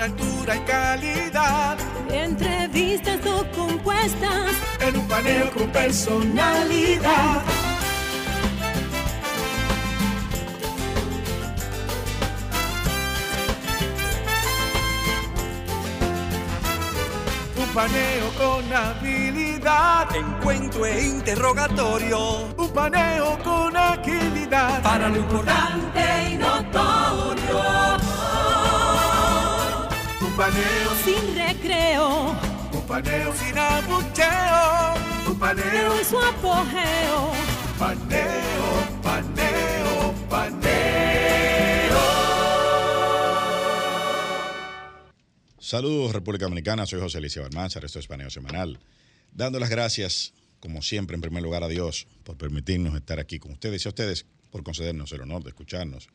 con altura y calidad. Entrevistas o compuestas. En un paneo con personalidad. Un paneo con habilidad. Encuentro e interrogatorio. Un paneo con agilidad. Para lo importante y notorio. Un paneo Sin recreo. Un paneo sin abucheo. Un paneo En su apogeo. Paneo, paneo, paneo. Saludos República Dominicana, soy José Alicia Balmanzar, esto es Paneo Semanal. Dando las gracias, como siempre, en primer lugar a Dios por permitirnos estar aquí con ustedes y a ustedes por concedernos el honor de escucharnos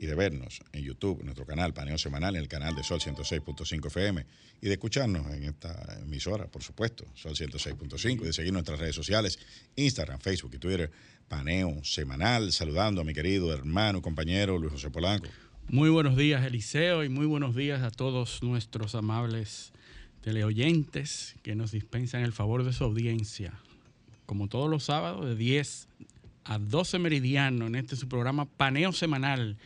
y de vernos en YouTube, en nuestro canal Paneo Semanal, en el canal de Sol 106.5 FM y de escucharnos en esta emisora, por supuesto, Sol 106.5 y de seguir nuestras redes sociales, Instagram, Facebook y Twitter, Paneo Semanal, saludando a mi querido hermano, compañero Luis José Polanco. Muy buenos días, Eliseo, y muy buenos días a todos nuestros amables teleoyentes que nos dispensan el favor de su audiencia. Como todos los sábados, de 10 a 12 meridiano, en este su programa Paneo Semanal,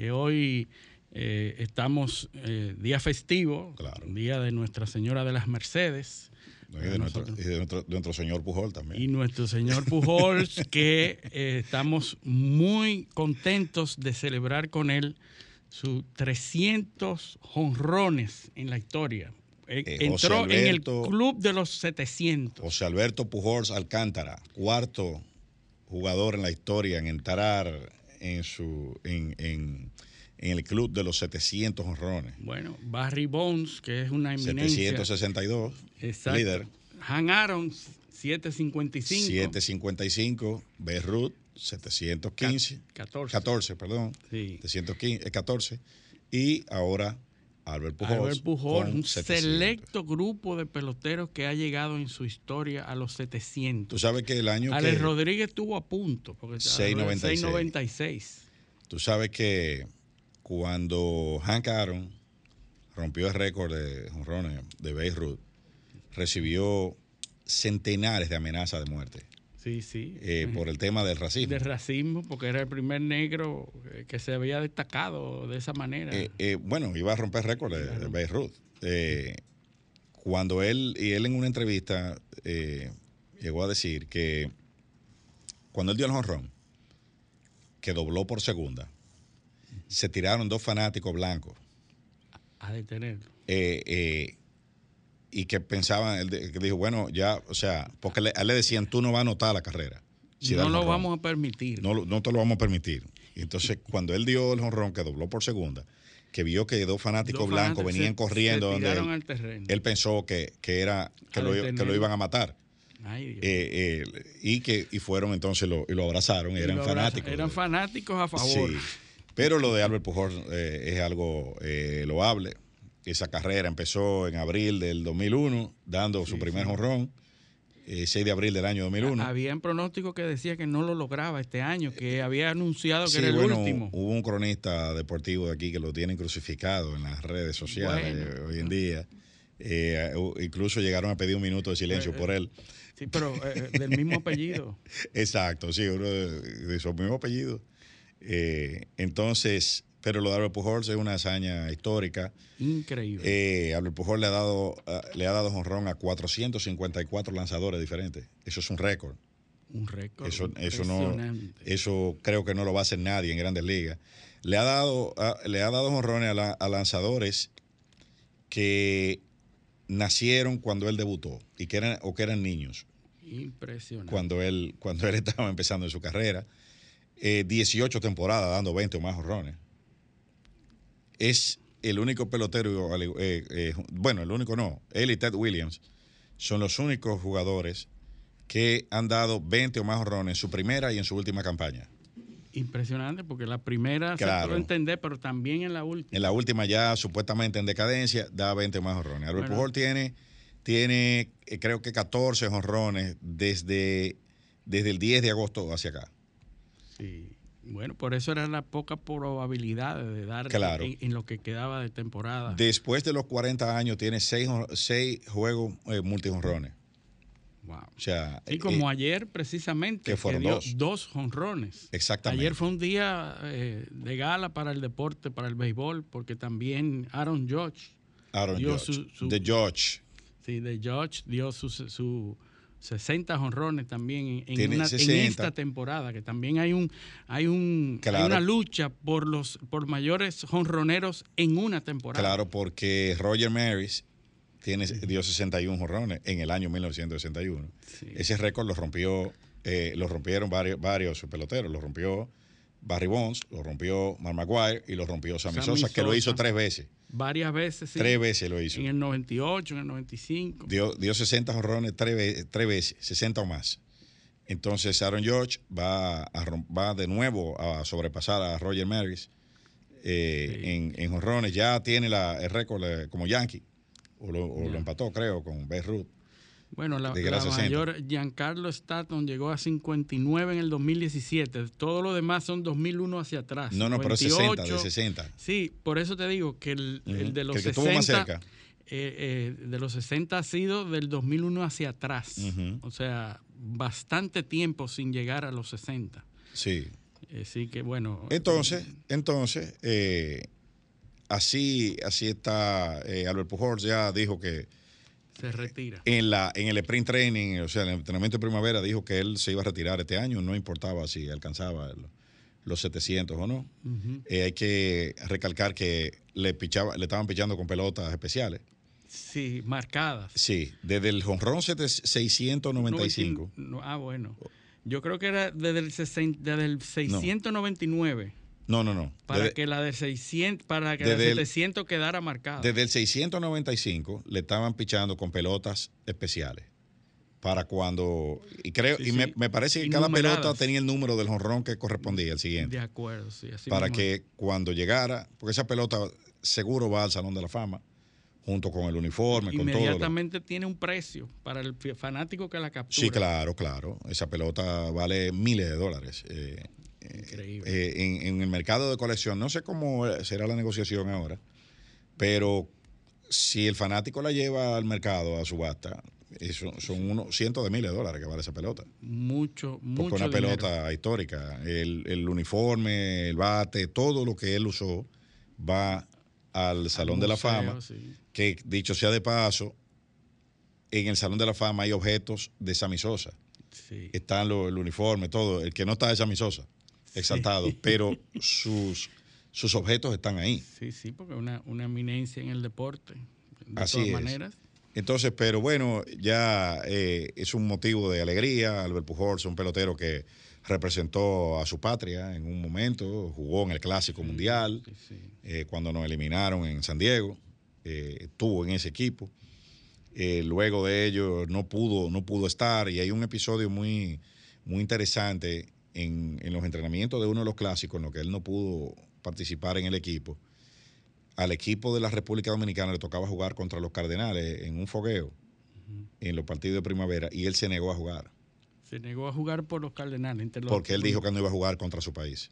que hoy eh, estamos eh, día festivo, Claro. día de Nuestra Señora de las Mercedes. Y de nuestro, y de nuestro- de nuestro señor Pujol también. Y nuestro señor Pujols, que eh, estamos muy contentos de celebrar con él sus 300 jonrones en la historia. Entró en el club de los 700. José Alberto Pujols Alcántara, cuarto jugador en la historia en entrar en su en, en- en el club de los 700 honrones. Bueno, Barry Bones, que es una eminencia. 762, Exacto. líder. Han Aaron, 755. 755, Beirut 715, 14. 14, perdón, Sí. 715, eh, 14 y ahora Albert Pujols. Albert Pujol, con un 700. selecto grupo de peloteros que ha llegado en su historia a los 700. Tú sabes que el año Alex que Rodríguez estuvo a punto. Porque 6.96. 6.96. Tú sabes que cuando Hank Aaron rompió el récord de jonrones de Beirut, recibió centenares de amenazas de muerte Sí, sí. eh, por el tema del racismo. de racismo, porque era el primer negro eh, que se había destacado de esa manera. Eh, eh, bueno, iba a romper récord de, de Beirut. Cuando él, y él en una entrevista llegó a decir que cuando él dio el jonrón, que dobló por segunda, se tiraron dos fanáticos blancos a detenerlo. eh, eh, y que pensaban, él que dijo, bueno, ya, o sea, porque le- a él le decían, tú no vas a anotar la carrera. si no lo vamos a permitir. No, no te lo vamos a permitir. Y entonces, cuando él dio el jonrón, que dobló por segunda, que vio que dos fanáticos Dos blancos fanáticos venían se- corriendo se donde él, pensó que, que era que lo, que lo iban a matar. Ay. Eh, eh, y que y fueron entonces lo, y lo abrazaron, y eran lo abraza- fanáticos. Eran fanáticos a favor. Sí. Pero lo de Albert Pujol eh, es algo eh, Esa carrera empezó en abril del 2001, dando su primer jonrón, eh, 6 de abril del año 2001. Habían pronósticos que decía que no lo lograba este año, que había anunciado que Sí, era el bueno, último. hubo un cronista deportivo de aquí que lo tienen crucificado en las redes sociales Bueno. eh, hoy en día. Eh, incluso llegaron a pedir un minuto de silencio Eh, por él. Sí, pero eh, del mismo apellido. Exacto, sí, uno de, de su mismo apellido. Eh, entonces, pero lo de Albert Pujols es una hazaña histórica. Increíble. Eh, Albert Pujols le ha dado ah, le ha dado jonrón a 454 lanzadores diferentes. Eso es un récord. un récord. Eso, eso no, eso creo que no lo va a hacer nadie en Grandes Ligas. Le ha dado, a- le ha dado jonrones a, la- a lanzadores que nacieron cuando él debutó y que eran o que eran niños Impresionante. cuando él cuando él estaba empezando en su carrera. Eh, 18 temporadas dando 20 o más jonrones. Es el único pelotero, eh, eh, bueno, el único no, él y Ted Williams son los únicos jugadores que han dado 20 o más jonrones en su primera y en su última campaña. Impresionante, porque la primera se Claro. puede entender, pero también en la última. En la última ya supuestamente en decadencia da 20 o más jonrones. Albert Bueno. Pujol tiene, tiene eh, creo que 14 jonrones desde, desde el 10 de agosto hacia acá. Sí. Bueno, por eso era la poca probabilidad de dar Claro. en, en lo que quedaba de temporada. Después de los 40 años tiene seis, seis juegos eh, multijonrones. Wow. O sea, Y como eh, ayer precisamente que fueron dio dos. dos jonrones. Exactamente. Ayer fue un día eh, de gala para el deporte, para el béisbol, porque también Aaron Judge, Aaron dio Judge, su- su- de George. sí, de Judge dio sus su 60 jonrones también en, una- en 60. esta temporada, que también hay un hay un hay una lucha por los por mayores jonroneros en una temporada. Claro, porque Roger Maris tiene, dio 61 jonrones en el año 1961. Sí. Ese récord lo rompió, eh, lo rompieron varios, varios peloteros. Lo rompió Barry Bonds, lo rompió Mark Maguire y lo rompió Sammy, Sammy Sosa, que lo hizo tres veces. Varias veces, sí. Tres veces lo hizo. En el 98, en el 95. Dio, dio 60 jonrones tres, tres veces, 60 o más. Entonces Aaron George va, a va de nuevo a sobrepasar a Roger Maris eh, Sí. en, en jonrones. Ya tiene la- el récord eh, como Yankee, o lo, o lo Ya. empató, creo, con Babe Ruth. Bueno, la, la grasa 60. mayor, Giancarlo Stanton llegó a 59 en el 2017. Todo lo demás son 2001 hacia atrás. No, no, pero es 60, de 98. 60. Sí, por eso te digo que el, el Ujú. de los Que el que 60, estuvo más cerca. eh, eh, de los 60 ha sido del 2001 hacia atrás. Ujú. O sea, bastante tiempo sin llegar a los 60. Sí. Así que bueno. Entonces, entonces, eh, así, así está. eh, Albert Pujols ya dijo que se retira. en la en el sprint training, o sea, en el entrenamiento de primavera, dijo que él se iba a retirar este año, no importaba si alcanzaba el- los 700 o no. Eh, hay que recalcar que le pichaba, le estaban pichando con pelotas especiales. Sí, marcadas. Sí, desde el jonrón 695. No, ah, bueno. Yo creo que era desde el, 60 desde el 699 No, no, no. para Desde- que la de 600 para que la desde de el- 700 quedara marcada. Desde el 695 le estaban pichando con pelotas especiales. Para cuando. Y creo, Sí, y me, sí. me parece que cada pelota tenía el número del jonrón que correspondía al siguiente. de acuerdo, sí. Así para mismo. que cuando llegara, porque esa pelota seguro va al Salón de la Fama, junto con el uniforme, con todo. inmediatamente tiene un precio para el fanático que la captura. Sí, claro, claro. Esa pelota vale miles de dólares. eh, eh, Increíble. eh, en, en el mercado de colección, no sé cómo eh, será la negociación ahora, pero si el fanático la lleva al mercado, a subasta, eso son unos cientos de miles de dólares que vale esa pelota. Mucho, Porque mucho una dinero. pelota histórica. El, el uniforme, el bate, todo lo que él usó va al Salón de la Fama. sí. Que dicho sea de paso, en el Salón de la Fama hay objetos de Sammy Sosa. Sí. Están los, el uniforme, todo. El que no está es Sammy Sosa, exaltado, pero sus, sus objetos están ahí. Sí, sí, porque una, una eminencia en el deporte. De Así todas es. maneras. Entonces, pero bueno, ya eh, es un motivo de alegría. Albert Pujols, un pelotero que representó a su patria en un momento, jugó en el Clásico Mundial, Sí, sí. eh, cuando nos eliminaron en San Diego, eh, estuvo en ese equipo. Luego de ello no pudo, no pudo estar y hay un episodio muy, muy interesante en, en los entrenamientos de uno de los clásicos en los que él no pudo participar en el equipo. Al equipo de la República Dominicana le tocaba jugar contra los Cardenales en un fogueo en los partidos de primavera y él se negó a jugar Se negó a jugar por los Cardenales. entre los- porque él dijo que no iba a jugar contra su país,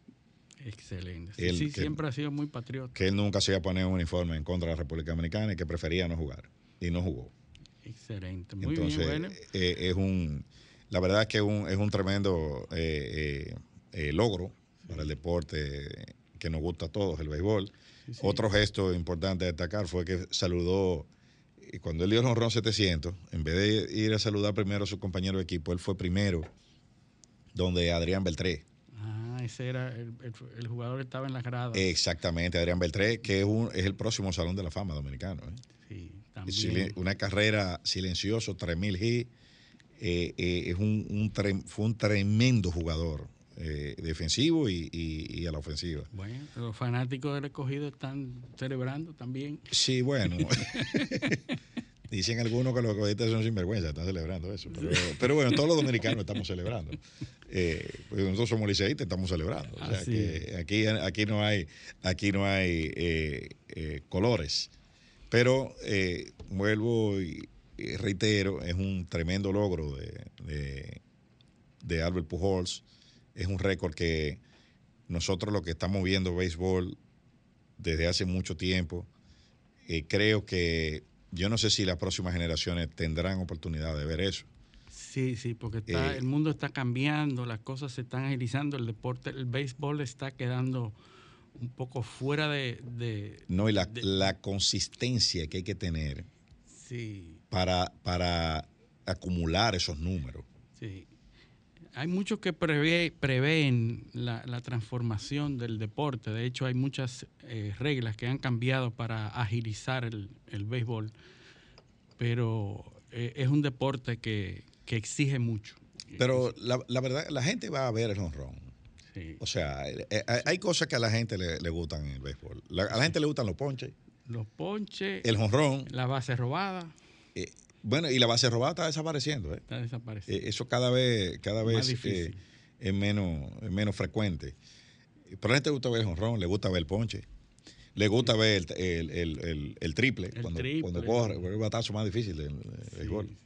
Excelente. Él sí, que- siempre ha sido muy patriota. que él nunca se iba a poner un uniforme en contra de la República Dominicana y que prefería no jugar y no jugó. Excelente. Muy Entonces, bien, bueno. eh, es un, la verdad es que es un, es un tremendo eh, eh, eh, logro para el deporte que nos gusta a todos, el béisbol. Sí, sí. Otro gesto importante a destacar fue que saludó, cuando él dio el honrón 700, en vez de ir a saludar primero a su compañero de equipo, él fue primero donde Adrián Beltré. Ah, ese era el, el- el jugador que estaba en las gradas. Exactamente, Adrián Beltré, que es, un- es el próximo Salón de la Fama dominicano. ¿eh? sí, también. una carrera silencioso, 3000 hits. Eh, eh, es un, fue un tremendo jugador eh, defensivo y, y- y a la ofensiva. Bueno, los fanáticos del escogido están celebrando también. Sí, bueno. Dicen algunos que los cohetes son sinvergüenza, están celebrando eso. Pero, pero bueno, todos los dominicanos estamos celebrando. Eh, pues nosotros somos liceístas, estamos celebrando. O sea que aquí, aquí no hay, aquí no hay eh, colores. Pero vuelvo y, y reitero, es un tremendo logro de, de, de Albert Pujols. Es un récord que nosotros lo que estamos viendo béisbol desde hace mucho tiempo, eh, creo que yo no sé si las próximas generaciones tendrán oportunidad de ver eso. Sí, sí, porque está, Eh, el mundo está cambiando, las cosas se están agilizando, el deporte, el béisbol está quedando un poco fuera de... de- No, y la, de- la consistencia que hay que tener sí, para, para acumular esos números. sí. Hay muchos que prevé- prevén la, la transformación del deporte. De hecho, hay muchas eh, reglas que han cambiado para agilizar el, el béisbol. Pero eh, es un deporte que, que exige mucho. Pero la, la verdad, la gente va a ver el honrón. Sí. O sea, eh, eh, hay cosas que a la gente le, le gustan en el béisbol. La- a la gente le gustan los ponches, Los ponches, el honrón. la base robada, eh, bueno, y la base robada está desapareciendo. ¿eh? está desapareciendo. Eh, Eso cada vez, cada vez eh, es, menos, es menos frecuente. Pero a la gente le gusta ver el honrón, le gusta ver el ponche. Le gusta ver el, el- el- el- el triple, cuando, triple. cuando corre, el batazo más difícil del Sí.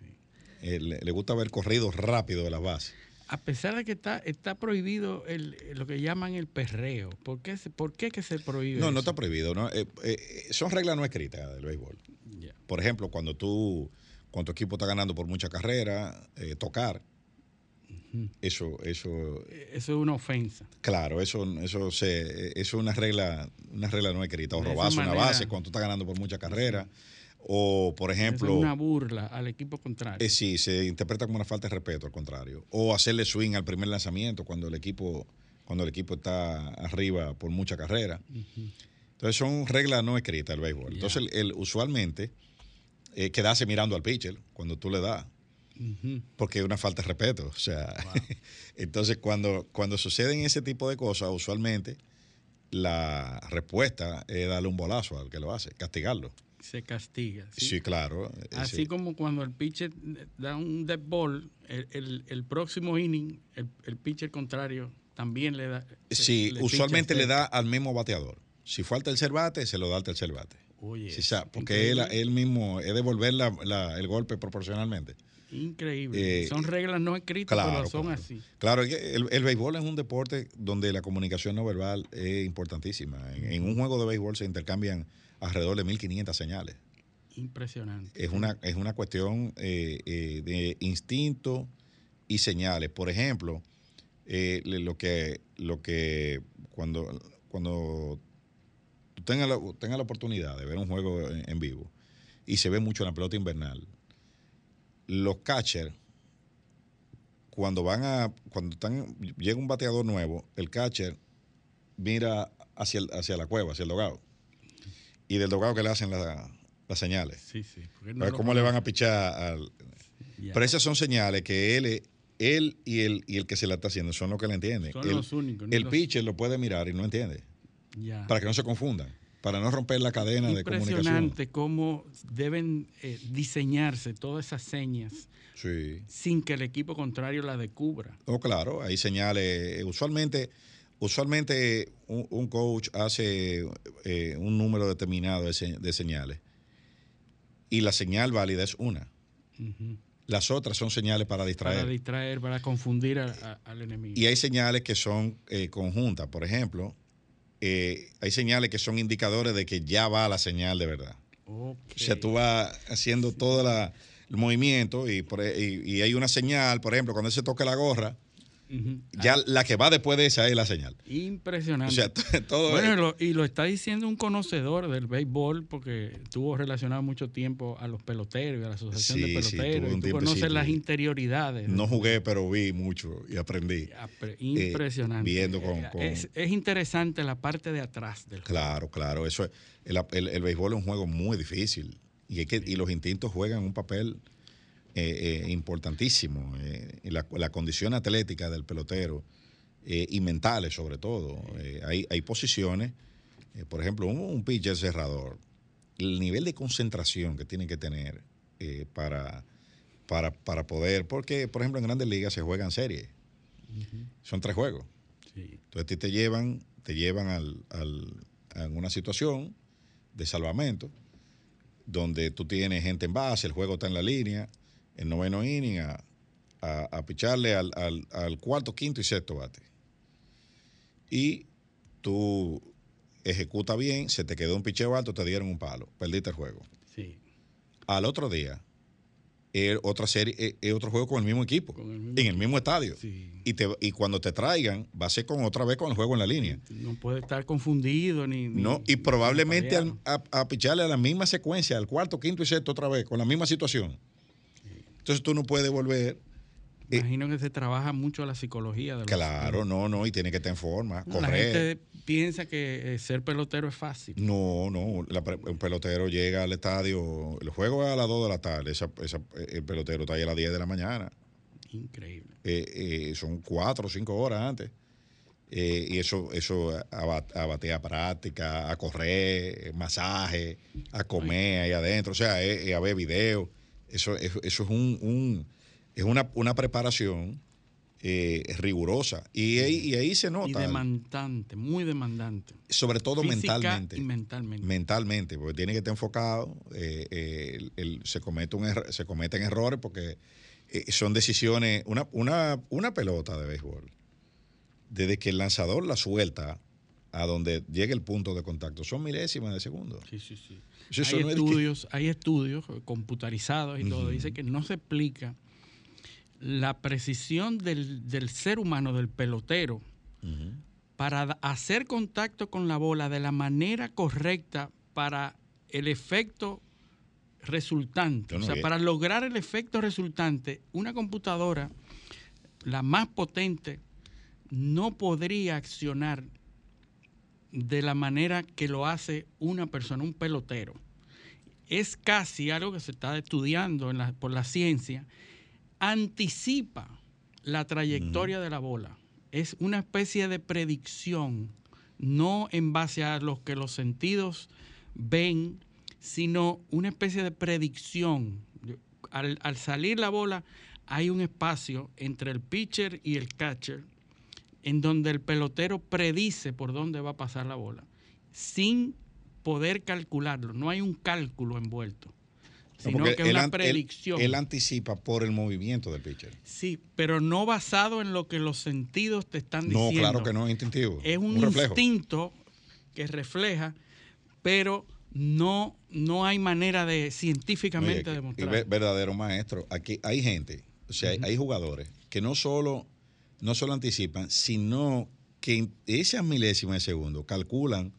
Eh, le, le gusta ver corridos rápidos de las bases. A pesar de que está, está prohibido el, lo que llaman el perreo, ¿por qué, se- por qué que se prohíbe No, no está prohibido. ¿no? Son reglas no escritas del béisbol. Por ejemplo, cuando tú, cuando tu equipo está ganando por mucha carrera, eh, tocar, eso, eso, Eh, Eso es una ofensa. claro, eso, eso se, eso es una regla, una regla no escrita. O robarse una base cuando tú estás ganando por mucha carrera. O, por ejemplo, es una burla al equipo contrario. eh, sí, se interpreta como una falta de respeto, al contrario. O hacerle swing al primer lanzamiento cuando el equipo, cuando el equipo está arriba por mucha carrera. Entonces son reglas no escritas del béisbol. Entonces, el, el- usualmente, eh, quedarse mirando al pitcher cuando tú le das, porque es una falta de respeto. O sea, entonces cuando, cuando suceden ese tipo de cosas, usualmente la respuesta es darle un bolazo al que lo hace, castigarlo. Se castiga. Sí, ¿sí? claro. eh, Así sí. como cuando el pitcher da un dead ball, el, el- el próximo inning, el, el pitcher contrario también le da. Sí, le usualmente le da al mismo bateador. Si falta el tercer bate, se lo da al tercer bate. Oye, Sí, sa- porque él, mismo es devolver la- la- el golpe proporcionalmente. Increíble. Eh, Son reglas no escritas, Claro, pero son claro. así. Claro, el, el béisbol es un deporte donde la comunicación no verbal es importantísima. En, en un juego de béisbol se intercambian alrededor de 1.500 señales. Impresionante. Es una, es una cuestión eh, eh, de instinto y señales. Por ejemplo, lo que, lo que cuando, cuando tú tengas la, la oportunidad de ver un juego en, en vivo y se ve mucho en la pelota invernal, los catchers, cuando van a, cuando están, llega un bateador nuevo, el catcher mira hacia, el- hacia la cueva, hacia el dogado. Y del dogado que le hacen la- las señales. Sí, sí. no cómo le van a pichar al. Pero esas son señales que él, él y, el, y el que se la está haciendo son los que le entienden. Son el, los únicos. ni el los- pitcher lo puede mirar y no entiende. Ya. Para que no se confundan. Para no romper la cadena de comunicación. Impresionante cómo deben eh, diseñarse todas esas señas Sí. sin que el equipo contrario la descubra. Oh, claro, hay señales. eh, Usualmente, usualmente un, un coach hace eh, un número determinado de, se- de señales. Y la señal válida es una. Las otras son señales para distraer. Para distraer, para confundir a- a- al enemigo. Y hay señales que son eh, conjuntas. Por ejemplo, eh, hay señales que son indicadores de que ya va la señal de verdad. O sea, tú vas haciendo todo la- el movimiento y, por e- y- y hay una señal, por ejemplo, cuando él se toca la gorra, Ya la que va después de esa es la señal. O Impresionante. sea, todo bueno, es- lo- y lo está diciendo un conocedor del béisbol porque estuvo relacionado mucho tiempo a los peloteros y a la asociación Sí, de peloteros. y tú conoces las interioridades. no jugué, pero vi mucho y aprendí. Apre- Impresionante. viendo con- Eh, con- Es, es interesante la parte de atrás del juego. Claro, claro. Eso es, el, el- el béisbol es un juego muy difícil y, es que, y los instintos juegan un papel eh, eh, importantísimo. eh, la, la condición atlética del pelotero eh, y mentales sobre todo. Hay, hay posiciones, por ejemplo, un, un pitcher cerrador, el nivel de concentración que tiene que tener para, para, para poder, porque por ejemplo en grandes ligas se juegan series, son tres juegos. Sí. Entonces a ti te llevan, te llevan al, al- a una situación de salvamento donde tú tienes gente en base, el juego está en la línea, el noveno inning a, a- a picharle al, al- al cuarto, quinto y sexto bate. Y tú ejecutas bien, se te quedó un picheo alto, te dieron un palo, perdiste el juego. Sí. Al otro día, es otra serie, es otro juego con el mismo equipo, en el mismo estadio. Y, te, y cuando te traigan, va a ser con otra vez con el juego en la línea. No puede estar confundido ni. no, y probablemente a, a, picharle a la misma secuencia, al cuarto, quinto y sexto otra vez, con la misma situación. Entonces tú no puedes volver eh, Imagino que se trabaja mucho la psicología de los Claro, no, no, y tiene que estar en forma. La gente piensa que eh, ser pelotero es fácil. No, no, un pelotero llega al estadio, el juego es a las 2 de la tarde, el pelotero está ahí a las 10 de la mañana. Increíble. Eh, son 4 o 5 horas antes. y eso, eso a, batea práctica, a correr, masaje, a comer ahí adentro, o sea, a ver video. Eso, eso, eso es un es una, una preparación eh, rigurosa. Y ahí, se nota. Y demandante, muy demandante. Sobre todo mentalmente. Y mentalmente. Mentalmente, porque tiene que estar enfocado. Eh, eh, se, comete un se cometen errores porque son decisiones. Una, una, una pelota de béisbol, desde que el lanzador la suelta a donde llegue el punto de contacto, son milésimas de segundo. Sí, sí, sí. Hay, estudios, hay estudios computarizados y todo. Dice que no se explica la precisión del, ser humano, del pelotero, para hacer contacto con la bola de la manera correcta para el efecto resultante. o sea, para lograr el efecto resultante, una computadora, la más potente, no podría accionar de la manera que lo hace una persona, un pelotero. Es casi algo que se está estudiando por la ciencia anticipa la trayectoria de la bola. Es una especie de predicción, no en base a lo que los sentidos ven, sino una especie de predicción. Al, salir la bola hay un espacio entre el pitcher y el catcher en donde el pelotero predice por dónde va a pasar la bola, sin poder calcularlo. No hay un cálculo envuelto sino que es una predicción. Él, anticipa por el movimiento del pitcher. Sí, pero no basado en lo que los sentidos te están diciendo. No, claro que no es instintivo. Es un, instinto que refleja, pero no, no hay manera de científicamente demostrar. Y verdadero maestro. Aquí hay gente, o sea, hay jugadores que no solo, no solo anticipan, sino que en esas milésimas de segundo calculan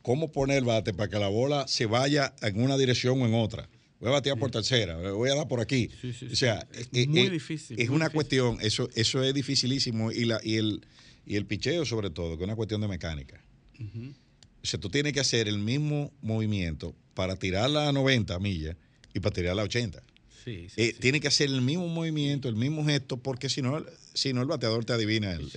cómo poner el bate para que la bola se vaya en una dirección o en otra voy a batear por tercera, voy a dar por aquí. o sea, es, eh, muy eh, difícil. Es una cuestión, eso, eso es dificilísimo y, la, y, el, y el picheo sobre todo, que es una cuestión de mecánica. O sea, tú tienes que hacer el mismo movimiento para tirarla a 90 millas y para tirarla a 80. Eh, tiene que hacer el mismo movimiento, el mismo gesto, porque si no, si no el bateador te adivina. El,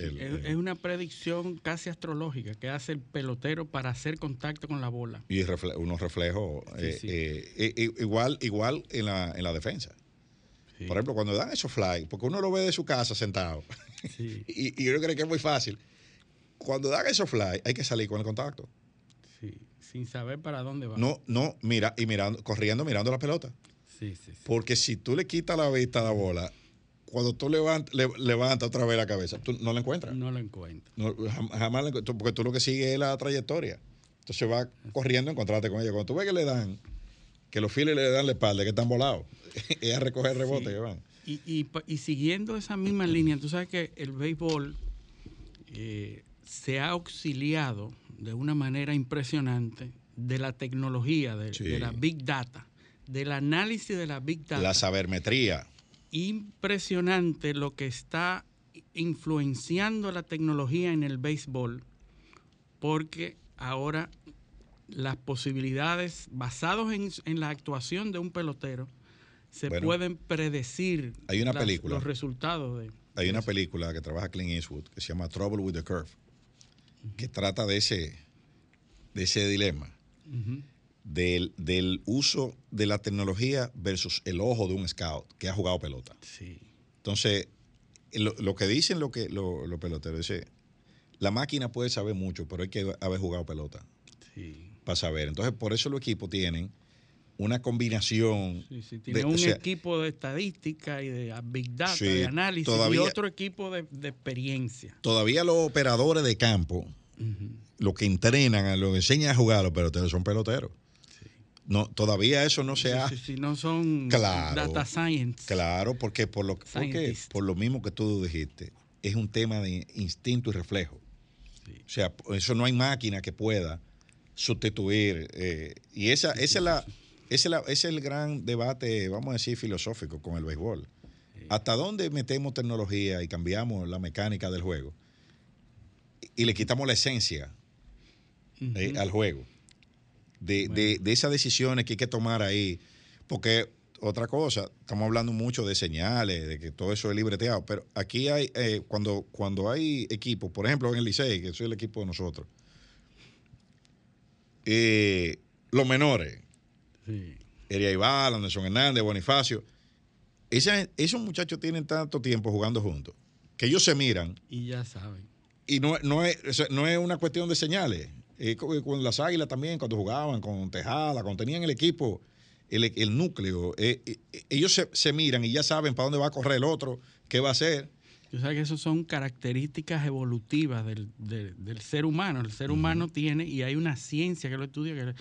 es, una predicción casi astrológica que hace el pelotero para hacer contacto con la bola. Y unos reflejos eh, eh, igual, igual en la, en la defensa. Por ejemplo, cuando dan esos fly, porque uno lo ve de su casa sentado, y, y, uno cree que es muy fácil. Cuando dan esos fly, hay que salir con el contacto. Sí, sin saber para dónde va. No, no, mira, y mirando, corriendo, mirando la pelota. Porque si tú le quitas la vista a la bola, cuando tú levantas levanta otra vez la cabeza, tú no la encuentras. No la encuentras. jamás la encuentras, porque tú lo que sigues es la trayectoria. Entonces va corriendo a encontrarte con ella. Cuando tú ves que le dan, que los files le dan la espalda, que están volados, es a recoger el rebote que van. Y, y, siguiendo esa misma línea, tú sabes que el béisbol eh, se ha auxiliado de una manera impresionante de la tecnología, de la big data del análisis de la Big Data. La sabermetría. Impresionante lo que está influenciando la tecnología en el béisbol, porque ahora las posibilidades basadas en, la actuación de un pelotero se pueden predecir hay una película, los resultados de... Hay una película que trabaja Clint Eastwood que se llama Trouble with the Curve, que trata de ese, de ese dilema del, uso de la tecnología versus el ojo de un scout que ha jugado pelota. Sí. Entonces, lo, que dicen lo que los peloteros, dice, la máquina puede saber mucho, pero hay que haber jugado pelota sí. para saber. Entonces, por eso los equipos tienen una combinación. Sí, sí. Tiene un equipo de estadística y de big data, de análisis, y otro equipo de, experiencia. Todavía los operadores de campo lo que entrenan, lo que enseñan a jugar a los peloteros son peloteros. No, todavía eso no se ha. Sí, no son Claro. data science. Claro, porque por lo, porque por lo mismo que tú dijiste, es un tema de instinto y reflejo. O sea, eso no hay máquina que pueda sustituir. eh, y esa, esa, es la, esa es la- ese es el gran debate, vamos a decir, filosófico con el béisbol. ¿Hasta dónde metemos tecnología y cambiamos la mecánica del juego? Y le quitamos la esencia eh, al juego. De, de- de esas decisiones que hay que tomar ahí. Porque otra cosa, estamos hablando mucho de señales, de que todo eso es libreteado, pero aquí hay, eh, cuando, cuando hay equipos, por ejemplo en el Licey, que soy el equipo de nosotros, eh, los menores, Sí. Eria Ibala, Anderson Hernández, Bonifacio, esa- esos muchachos tienen tanto tiempo jugando juntos, que ellos se miran Y ya saben. y no, no, es, no es una cuestión de señales. Eh, con, con las águilas también, cuando jugaban, con Tejada, cuando tenían el equipo, el, el núcleo, eh, eh, ellos se, se miran y ya saben para dónde va a correr el otro, qué va a hacer. Tú sabes que eso son características evolutivas del, del- del ser humano. El ser humano tiene, y hay una ciencia que lo estudia, que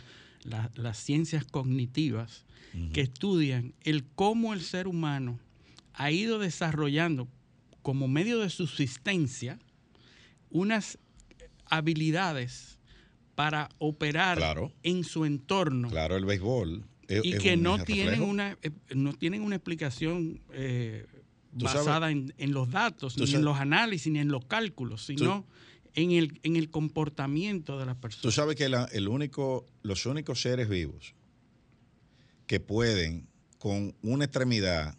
la- las ciencias cognitivas, que estudian el cómo el ser humano ha ido desarrollando como medio de subsistencia unas habilidades para operar Claro. en su entorno Claro, el béisbol. es- y que no reflejo. tienen una eh, no tienen una explicación eh, Tú basada en, en los datos, tú ni en los análisis, ni en los cálculos, sino en el, en el comportamiento de las Tú personas. sabes que la- el único, los únicos seres vivos que pueden con una extremidad,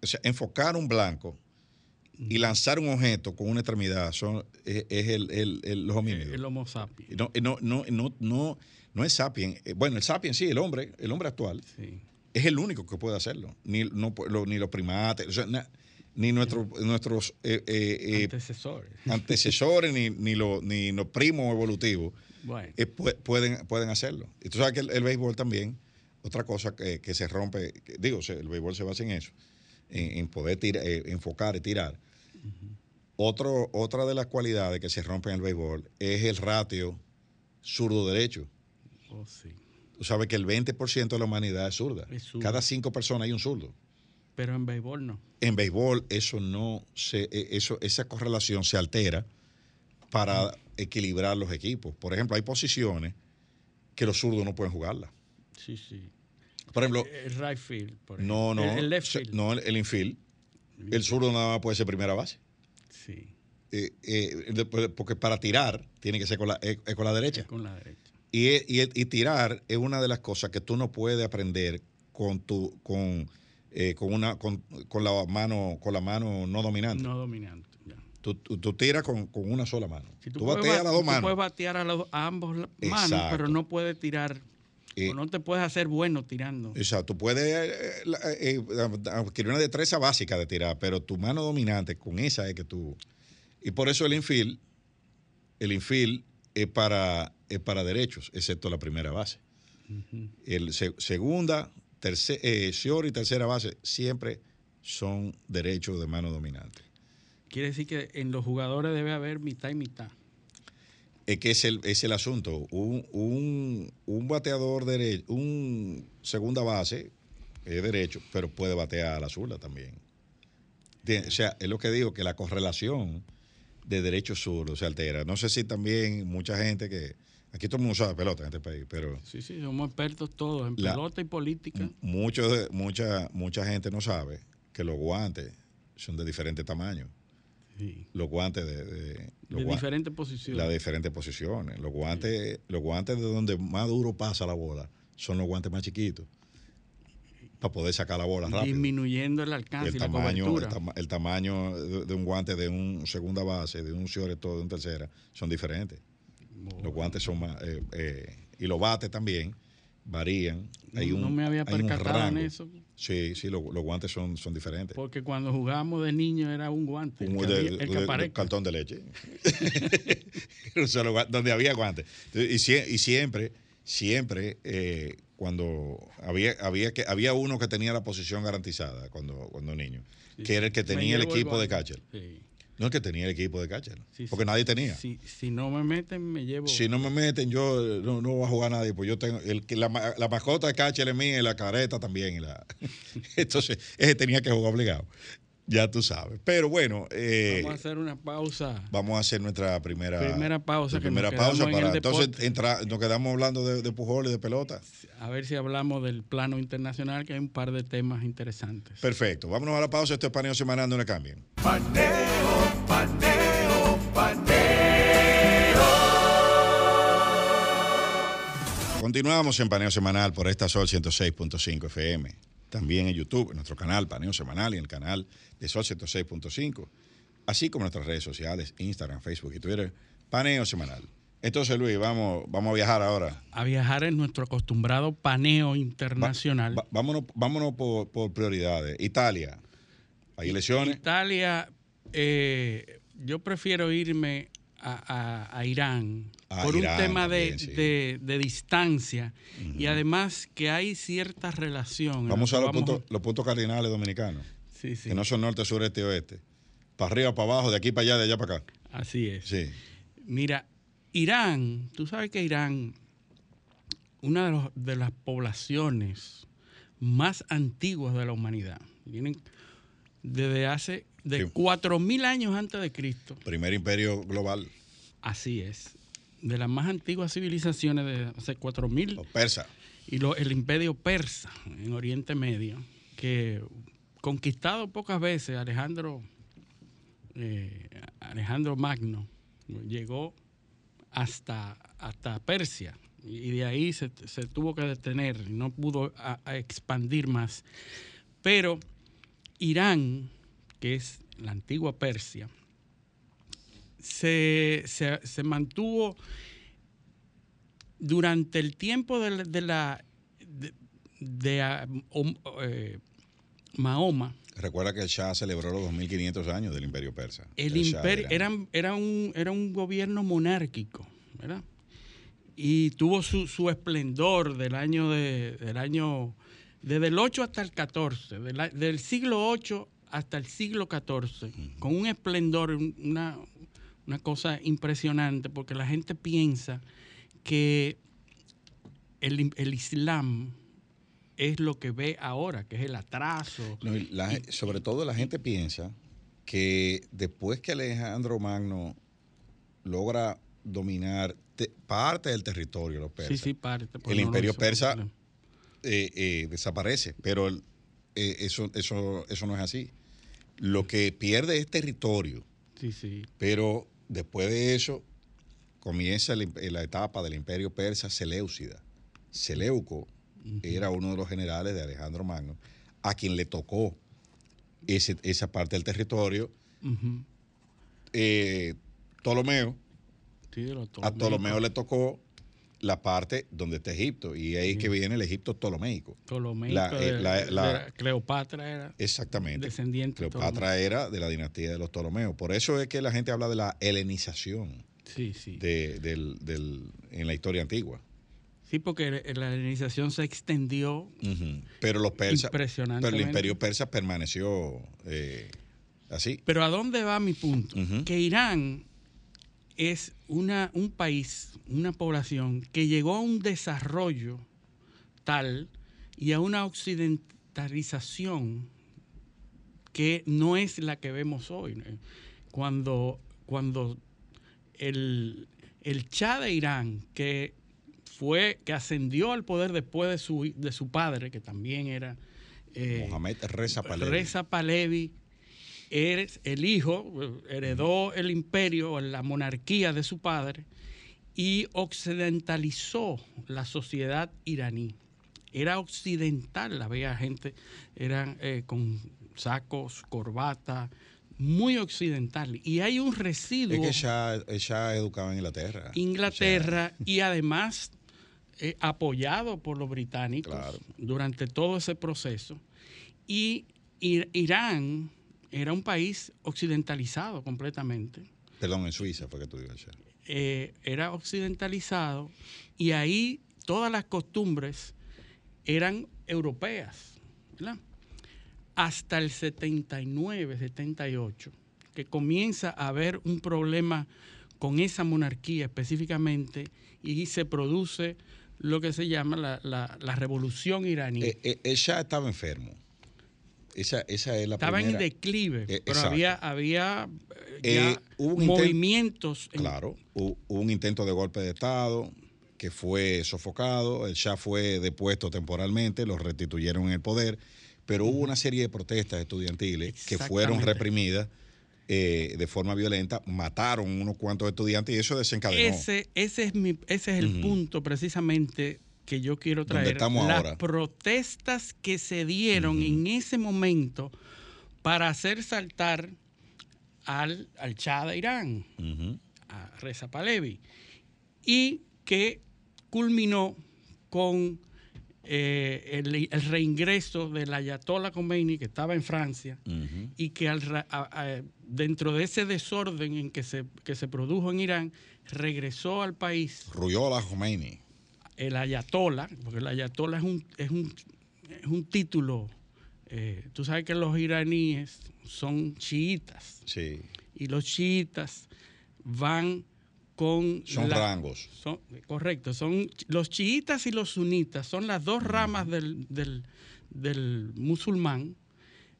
o sea, enfocar un blanco y lanzar un objeto con una extremidad son, es, es el, el- el- los homínidos. el Homo sapiens. No, no, no, no, no, no es sapien. Eh, Bueno, el sapien sí, el hombre, el hombre actual, Sí. es el único que puede hacerlo. Ni, no, lo- ni los primates, o sea, na- ni nuestro- nuestros eh, eh, eh, Antecesores. antecesores, ni, ni, los, ni los primos evolutivos Bueno, eh, pu- pueden, pueden hacerlo. Y tú sabes que el, béisbol también, otra cosa que, que se rompe, que- digo, el béisbol se basa en eso, en, en poder tira- eh, enfocar y tirar. Otro, otra de las cualidades que se rompe en el béisbol es el ratio zurdo-derecho. oh, sí. Tú sabes que el 20% de la humanidad es zurda. Es. Cada cinco personas hay un zurdo. Pero en béisbol no. En béisbol eso no se, eh, eso, esa correlación se altera para equilibrar los equipos. Por ejemplo, hay posiciones que los zurdos no pueden jugarlas. Sí, sí. Por ejemplo, El right field, por no, ejemplo. no, El, el left field. no el, el infield. El zurdo nada más puede ser primera base. Sí. Eh, eh, después- porque para tirar tiene que ser con la, eh, eh, con la derecha. Con la derecha. Y, y, y tirar es una de las cosas que tú no puedes aprender con tu con, eh, con una con, con la mano con la mano no dominante. No dominante. ya. Tú, tú- tú tiras con, con una sola mano. Si tú bateas ba- las dos tú manos. puedes batear a, los- a ambos manos, pero no puedes tirar. Eh, o no te puedes hacer bueno tirando. O sea, tú puedes eh, la- eh, adquirir una destreza básica de tirar, pero tu mano dominante, con esa es que tú. Y por eso el infield, el infield es para, es para derechos, excepto la primera base. El se- segunda, tercera, eh, y tercera base siempre son derechos de mano dominante. Quiere decir que en los jugadores debe haber mitad y mitad. Es que es el, es el asunto. Un, un, un bateador derecho, un segunda base es derecho, pero puede batear a la zurda también. O sea, es lo que digo, que la correlación de derecho zurdo se altera. No sé si también mucha gente que. Aquí todo el mundo sabe pelota en este país, pero Sí, sí, somos expertos todos en La- pelota y política. mucho de- mucha, mucha gente no sabe que los guantes son de diferentes tamaños. Sí. Los guantes de. de- De diferentes posiciones. las diferentes posiciones. Los guantes, los guantes de donde más duro pasa la bola son los guantes más chiquitos. Para poder sacar la bola rápido. disminuyendo el alcance El y la tamaño, el, cobertura. tama- el tamaño de, de un guante de un segunda base, de un shortstop, de un tercera, son diferentes. Los guantes son más. eh, eh, y los bates también varían. Hay no, un, no me había percatado en eso, Sí, sí, los, los guantes son, son diferentes. porque cuando jugábamos de niño era un guante. El Un- que, de- el de- cartón leche. Solo donde había guantes. Y, sie- y siempre, siempre, eh, cuando había, había, que, había uno que tenía la posición garantizada cuando, cuando niño, que era el que tenía el equipo de catcher. Sí. No es que tenía el equipo de catcher, Sí, porque sí. nadie tenía. Si, si no me meten, me llevo. Si no me meten, yo no, no voy a jugar nadie. Pues yo tengo. El, la, la mascota de catcher es mía y la careta también. y la- Entonces, ese tenía que jugar obligado. Ya tú sabes. Pero bueno, eh, Vamos a hacer una pausa. vamos a hacer nuestra primera, Primera pausa, que Primera pausa en para entonces entra- nos quedamos hablando de, de Pujol y de pelota. A ver si hablamos del plano internacional, que hay un par de temas interesantes. Perfecto. Vámonos a la pausa. Esto es paneo semanal, no le cambien. Paneo, paneo, paneo. Continuamos en Paneo Semanal por esta Sol 106.5 FM. También en YouTube, en nuestro canal Paneo Semanal y en el canal de Sol 106.5. Así como en nuestras redes sociales, Instagram, Facebook y Twitter. Paneo Semanal. Entonces, Luis, vamos, vamos a viajar ahora. A viajar en nuestro acostumbrado paneo Va- internacional. va- vámonos vámonos por, por prioridades. Italia. Hay elecciones. Italia, eh, yo prefiero irme a, a- a Irán A por Irán un tema de, sí. de- de distancia y además que hay cierta relación. Vamos a los puntos, los puntos cardinales dominicanos, Sí, sí, que no son norte, sur, este y oeste. Para arriba, para abajo, de aquí para allá, de allá para acá. así es. Sí. Mira, Irán, tú sabes que Irán, una de, los- de las poblaciones más antiguas de la humanidad, vienen desde hace de Sí. 4.000 años antes de Cristo. Primer imperio global, Así es. De las más antiguas civilizaciones de hace 4.000 los persas. y lo- el imperio persa en Oriente Medio, que conquistado pocas veces, Alejandro, eh, Alejandro Magno llegó hasta, hasta Persia y de ahí se, se tuvo que detener, no pudo a- a expandir más. Pero Irán, que es la antigua Persia, se, se- se mantuvo durante el tiempo de la, de, la- de- de, om- eh, Mahoma, Recuerda que el Shah celebró los 2500 años del imperio persa. el imperio era, era, un, era un gobierno monárquico, ¿verdad? Y tuvo su, su esplendor del año de, del año desde el 8 hasta el 14, de la- del siglo 8 hasta el siglo 14, con un esplendor, un- una, una cosa impresionante, porque la gente piensa que el, el Islam es lo que ve ahora, que es el atraso. No, la sobre todo la gente piensa que después que Alejandro Magno logra dominar te- parte del territorio de los persas, Sí, sí, parte. El no imperio persa- eh, eh, desaparece, pero el- eh, eso, eso, eso no es así. Lo que pierde es territorio, Sí, sí. pero después de eso comienza la etapa del imperio persa Seleucida. Seleuco era uno de los generales de Alejandro Magno, a quien le tocó ese- esa parte del territorio. Eh, Ptolomeo, Sí, a. Ptolomeo le tocó la parte donde está Egipto, y ahí que viene el Egipto ptolomeico. Ptolomeico la- eh, de- la- de la- Cleopatra era Exactamente. descendiente de Cleopatra era de la dinastía de los Ptolomeos. Por eso es que la gente habla de la helenización Sí, sí. de- del- del- en la historia antigua. Sí, porque la organización se extendió. Pero los persas, pero impresionantemente. el imperio persa permaneció eh, así. Pero ¿a dónde va mi punto? Que Irán es una, un país, una población que llegó a un desarrollo tal y a una occidentalización que no es la que vemos hoy. Cuando, cuando el, el Shah de Irán, que fue, que ascendió al poder después de su, de su padre, que también era eh, Mohamed Reza Pahlavi. Reza Pahlavi eres el hijo, eh, heredó el imperio, la monarquía de su padre y occidentalizó la sociedad iraní. Era occidental, la veía gente, eran eh, con sacos, corbata, muy occidental. Y hay un Es residuo. que el Shah, el Shah educaba en Inglaterra. Inglaterra y además eh, apoyado por los británicos Claro. durante todo ese proceso. Y Ir- Irán era un país occidentalizado completamente. Perdón, en Suiza fue que tú. Shah. Eh, era occidentalizado y ahí todas las costumbres eran europeas. ¿verdad? Hasta el 79, 78, que comienza a haber un problema con esa monarquía específicamente y se produce lo que se llama la, la- la revolución iraní. Eh, eh, el Shah estaba enfermo. Esa, esa es la Estaba en primera. declive, Eh, pero había, había eh, Eh, hubo un movimientos. en- Claro, hu- hubo un intento de golpe de Estado que fue sofocado, el Shah fue depuesto temporalmente, lo restituyeron en el poder, pero hubo una serie de protestas estudiantiles que fueron reprimidas eh, de forma violenta, mataron unos cuantos estudiantes y eso desencadenó. Ese, ese es, mi, ese es el punto precisamente que yo quiero traer. Las ahora. protestas que se dieron en ese momento para hacer saltar al, al Shah de Irán, a Reza Pahlavi, y que culminó con eh, el, el reingreso del Ayatollah Khomeini, que estaba en Francia, y que al ra- a- a- dentro de ese desorden en que se, que se produjo en Irán, regresó al país Ruyola Khomeini. El Ayatollah, porque el Ayatollah es un, es un, es un título. eh, tú sabes que los iraníes son chiitas Sí, y los chiitas van con... son la- rangos. son- correcto, son los chiitas y los sunitas, son las dos ramas del, del- del musulmán,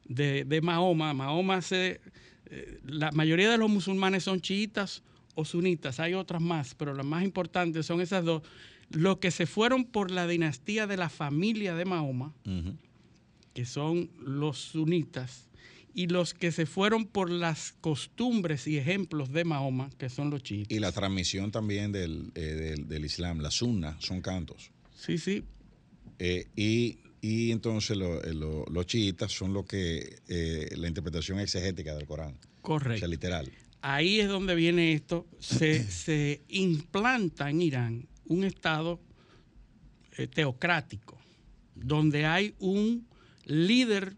de, de Mahoma. Mahoma se, eh, la mayoría de los musulmanes son chiitas o sunitas, hay otras más, pero las más importantes son esas dos. Los que se fueron por la dinastía de la familia de Mahoma, que son los sunitas, y los que se fueron por las costumbres y ejemplos de Mahoma, que son los chiitas. Y la transmisión también del, eh, del, del Islam, la sunna, son cantos. Sí, sí, Eh, y, y entonces lo- eh, lo- los chiitas son lo que eh, la interpretación exegética del Corán, o correcto. sea, literal. ahí es donde viene esto, se, se implanta en Irán un Estado eh, teocrático, donde hay un líder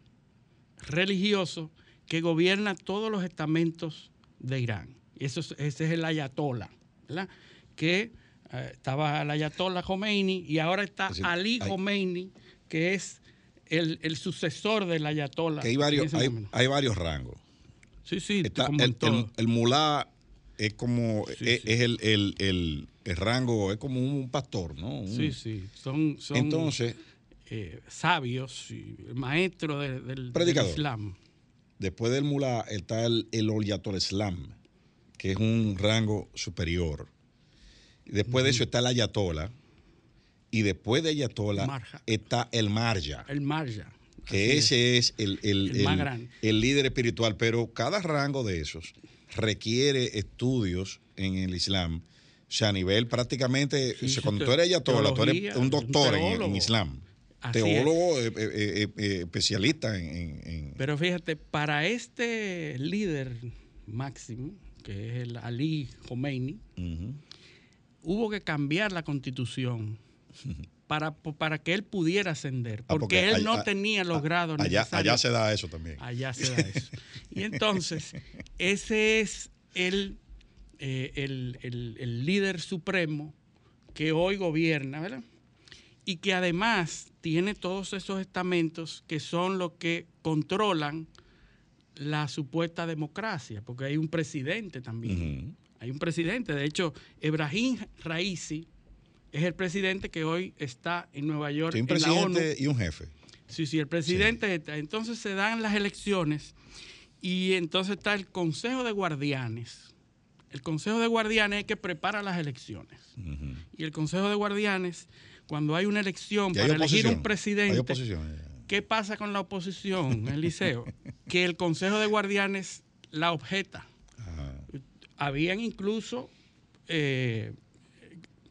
religioso que gobierna todos los estamentos de Irán. Y eso es- ese es el ayatollah, ¿verdad? Que eh, estaba el ayatollah Khomeini y ahora está Ali hay- Khomeini, que es el, el sucesor del ayatollah. Que hay varios, hay, varios rangos. Sí, sí, Está como en el, el, mulá es como Sí, es, sí. es el, el- rango, es como un pastor, ¿no? Un- Sí, sí, son, son Entonces, eh, sabios, y maestros de- del. Islam. después del mulá está el, el Islam, que es un rango superior. Después de eso está el ayatola. Y después de ayatola Marja. está el marja. El Marja. que así ese es, el, el- el líder espiritual, pero cada rango de esos requiere estudios en el Islam. O sea, a nivel prácticamente, Sí, o sea, cuando tú eres ayatollah, tú eres un un doctor en-. Islam. Así teólogo, eh, eh, especialista en... Pero fíjate, para este líder máximo, que es el Ali Khomeini, hubo que cambiar la constitución para, para que él pudiera ascender, Ah, porque, él allá- no tenía los grados allá, necesarios. allá se da eso también. Allá se da eso. Y entonces, ese es el, eh, el, el- el líder supremo que hoy gobierna, ¿verdad? Y que además tiene todos esos estamentos que son los que controlan la supuesta democracia, porque hay un presidente también. Hay un presidente. De hecho, Ebrahim Raisi es el presidente que hoy está en Nueva York, Sí, un en la ONU. presidente y un jefe. Sí, sí, el presidente está. Entonces se dan las elecciones y entonces está el Consejo de Guardianes. El Consejo de Guardianes es que prepara las elecciones. Y el Consejo de Guardianes, cuando hay una elección para elegir un presidente. ¿qué pasa con la oposición, Eliseo? que el Consejo de Guardianes la objeta. Ajá. Habían incluso eh,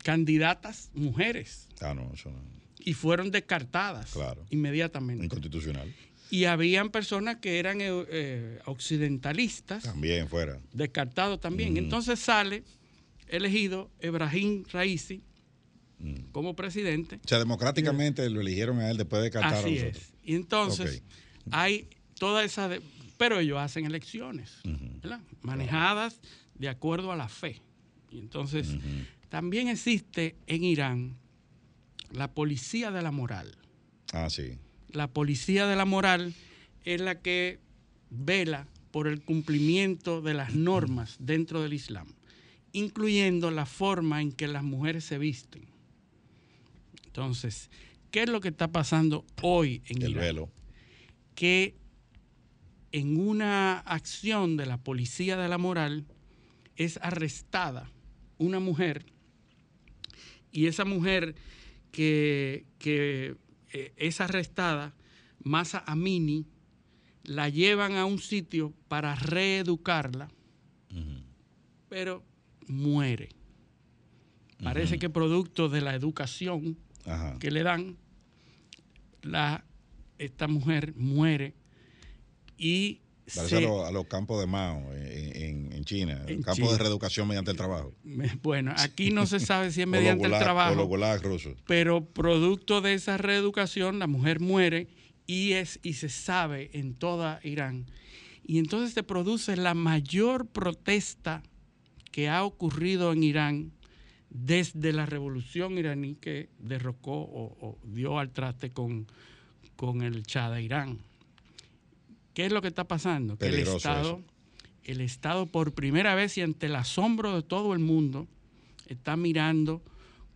candidatas mujeres Ah, no, eso no. y fueron descartadas Claro. inmediatamente. Inconstitucional. Y habían personas que eran eh, eh, occidentalistas, También fuera. descartados también. Mm. Entonces sale elegido Ebrahim Raisi Mm. como presidente. O sea, democráticamente lo eligieron a él después de cartar a Así nosotros. es. Y entonces hay toda esa... de- pero ellos hacen elecciones. ¿verdad? Manejadas de acuerdo a la fe. Y entonces también existe en Irán la policía de la moral. Ah, sí. La policía de la moral es la que vela por el cumplimiento de las normas dentro del Islam, incluyendo la forma en que las mujeres se visten. Entonces, ¿qué es lo que está pasando hoy en El Irán? velo. que en una acción de la policía de la moral es arrestada una mujer y esa mujer que, que, eh, es arrestada, Masa Amini, la llevan a un sitio para reeducarla, pero muere. Parece que producto de la educación Ajá. que le dan, la, esta mujer muere y Parece se- a, los- a los campos de Mao en, en- en China, En campos de reeducación mediante el trabajo. bueno, aquí no se sabe si es mediante el trabajo, pero producto de esa reeducación la mujer muere y es y se sabe en toda Irán. Y entonces se produce la mayor protesta que ha ocurrido en Irán desde la revolución iraní que derrocó o, o dio al traste con, con el Shah de Irán. ¿Qué es lo que está pasando? Que el Estado, eso. el Estado por primera vez y ante el asombro de todo el mundo está mirando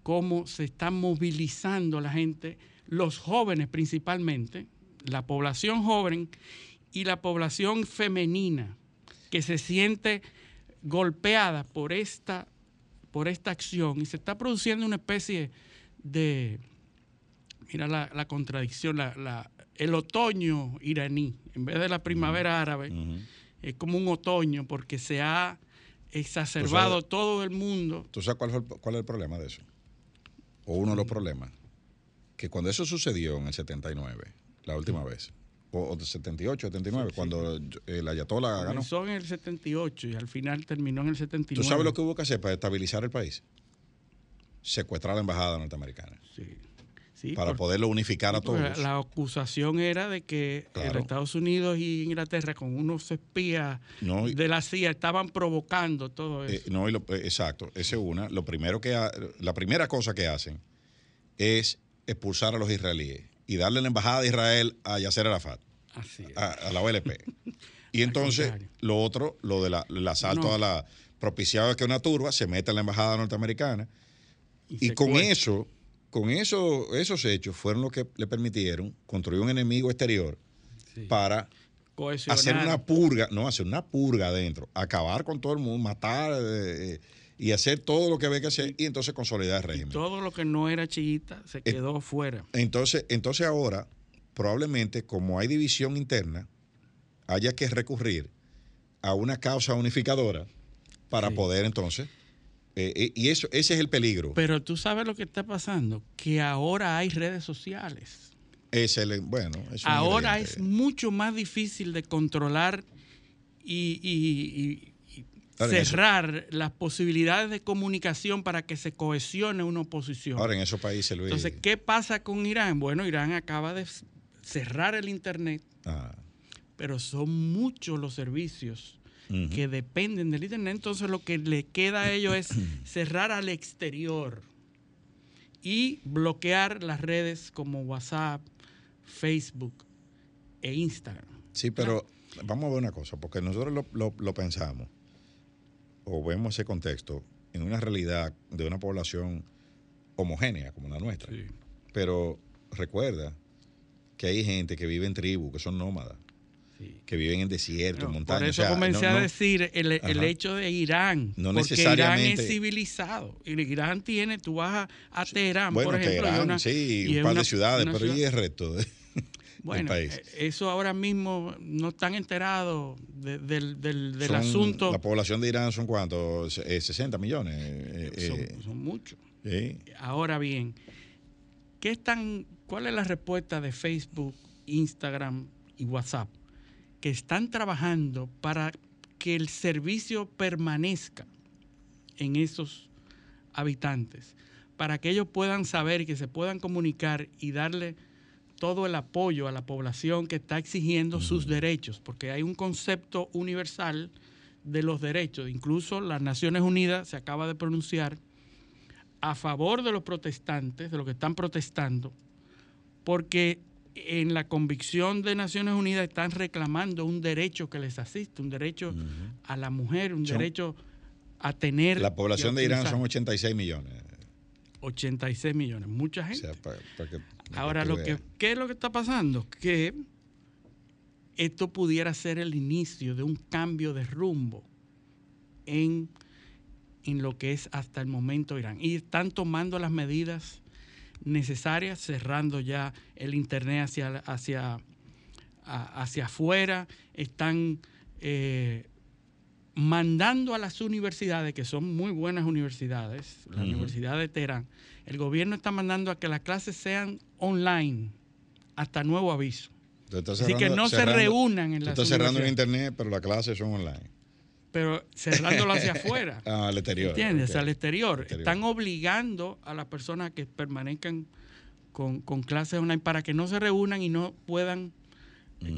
cómo se está movilizando la gente, los jóvenes principalmente, la población joven y la población femenina que se siente golpeada por esta, por esta acción y se está produciendo una especie de, mira la, la contradicción, la- la- el otoño iraní, en vez de la primavera árabe, es como un otoño porque se ha exacerbado sabes- todo el mundo. ¿Tú sabes cuál, fue cuál es el problema de eso? O uno de los problemas. Que cuando eso sucedió en el 79, la última vez, o, o de 78, 79, cuando el Ayatollah ganó. Comenzó en el 78 y al final terminó en el 79. ¿Tú sabes lo que hubo que hacer para estabilizar el país? Secuestrar la embajada norteamericana. Sí, sí, para poderlo unificar a todos. La acusación era de que Claro. los Estados Unidos y Inglaterra con unos espías No, y- de la CIA estaban provocando todo eso. Eh, no, y lo- eh, exacto, esa es una. Lo primero que ha- la primera cosa que hacen es expulsar a los israelíes y darle la embajada de Israel a Yasser Arafat, Así es. a, a la OLP. y entonces lo otro, lo del el asalto No. a la propiciado que una turba se mete en la embajada norteamericana y, con eso, con eso, esos hechos fueron los que le permitieron construir un enemigo exterior Sí. para Cohesionar. hacer una purga, no, hacer una purga adentro, acabar con todo el mundo, matar eh, eh, y hacer todo lo que había que hacer y entonces consolidar el régimen. Todo lo que no era chiita Eh, se quedó fuera. Entonces, entonces ahora, probablemente, como hay división interna, haya que recurrir a una causa unificadora para Sí. poder entonces, eh, eh, y eso, ese es el peligro. Pero tú sabes lo que está pasando, que ahora hay redes sociales. Es el, bueno, es Ahora es mucho más difícil de controlar y, y- y- y Ahora, en eso- cerrar las posibilidades de comunicación para que se cohesione una oposición. Ahora en esos países, Luis. Entonces, ¿qué pasa con Irán? Bueno, Irán acaba de cerrar el Internet, ah, pero son muchos los servicios que dependen del Internet. Entonces, lo que le queda a ellos es cerrar al exterior y bloquear las redes como WhatsApp, Facebook e Instagram. Sí, pero vamos a ver una cosa, porque nosotros lo, lo- lo pensamos o vemos ese contexto en una realidad de una población homogénea como la nuestra. Pero recuerda que hay gente que vive en tribus, que son nómadas, Sí. que viven en desiertos, en No, montañas. por eso o sea, comencé no- a decir el, hecho de Irán. No porque necesariamente- Irán es civilizado. Y Irán tiene, tú vas a, a Teherán, bueno, por ejemplo. Teherán, una- sí, un par una- de ciudades, pero ciudad- ¿y el resto de- Bueno, del país? eh, eso ahora mismo no están enterados de- del, del- del Son- asunto. La población de Irán son cuántos? Eh, 60 millones. eh, eh, son, son muchos. Ahora bien, ¿qué están, ¿cuál es la respuesta de Facebook, Instagram y WhatsApp? Que están trabajando para que el servicio permanezca en esos habitantes, para que ellos puedan saber, que se puedan comunicar y darle todo el apoyo a la población que está exigiendo sus derechos, porque hay un concepto universal de los derechos. Incluso las Naciones Unidas se acaba de pronunciar a favor de los protestantes, de los que están protestando, porque en la convicción de Naciones Unidas están reclamando un derecho que les asiste, un derecho a la mujer, un derecho a tener... La población de Irán son 86 millones. 86 millones, mucha gente. Ahora, lo que, ¿qué es lo que está pasando? Que esto pudiera ser el inicio de un cambio de rumbo en, en lo que es hasta el momento Irán. Y están tomando las medidas necesarias, cerrando ya el Internet hacia, hacia, hacia afuera, están eh, mandando a las universidades, que son muy buenas universidades, la Universidad de Teherán, el gobierno está mandando a que las clases sean online hasta nuevo aviso. Así que no se reúnan en las Está cerrando el internet, pero las clases son online. Pero cerrándolo hacia afuera. Ah, al exterior. ¿Entiendes? Al exterior. Están obligando a las personas que permanezcan con, clases online para que no se reúnan y no puedan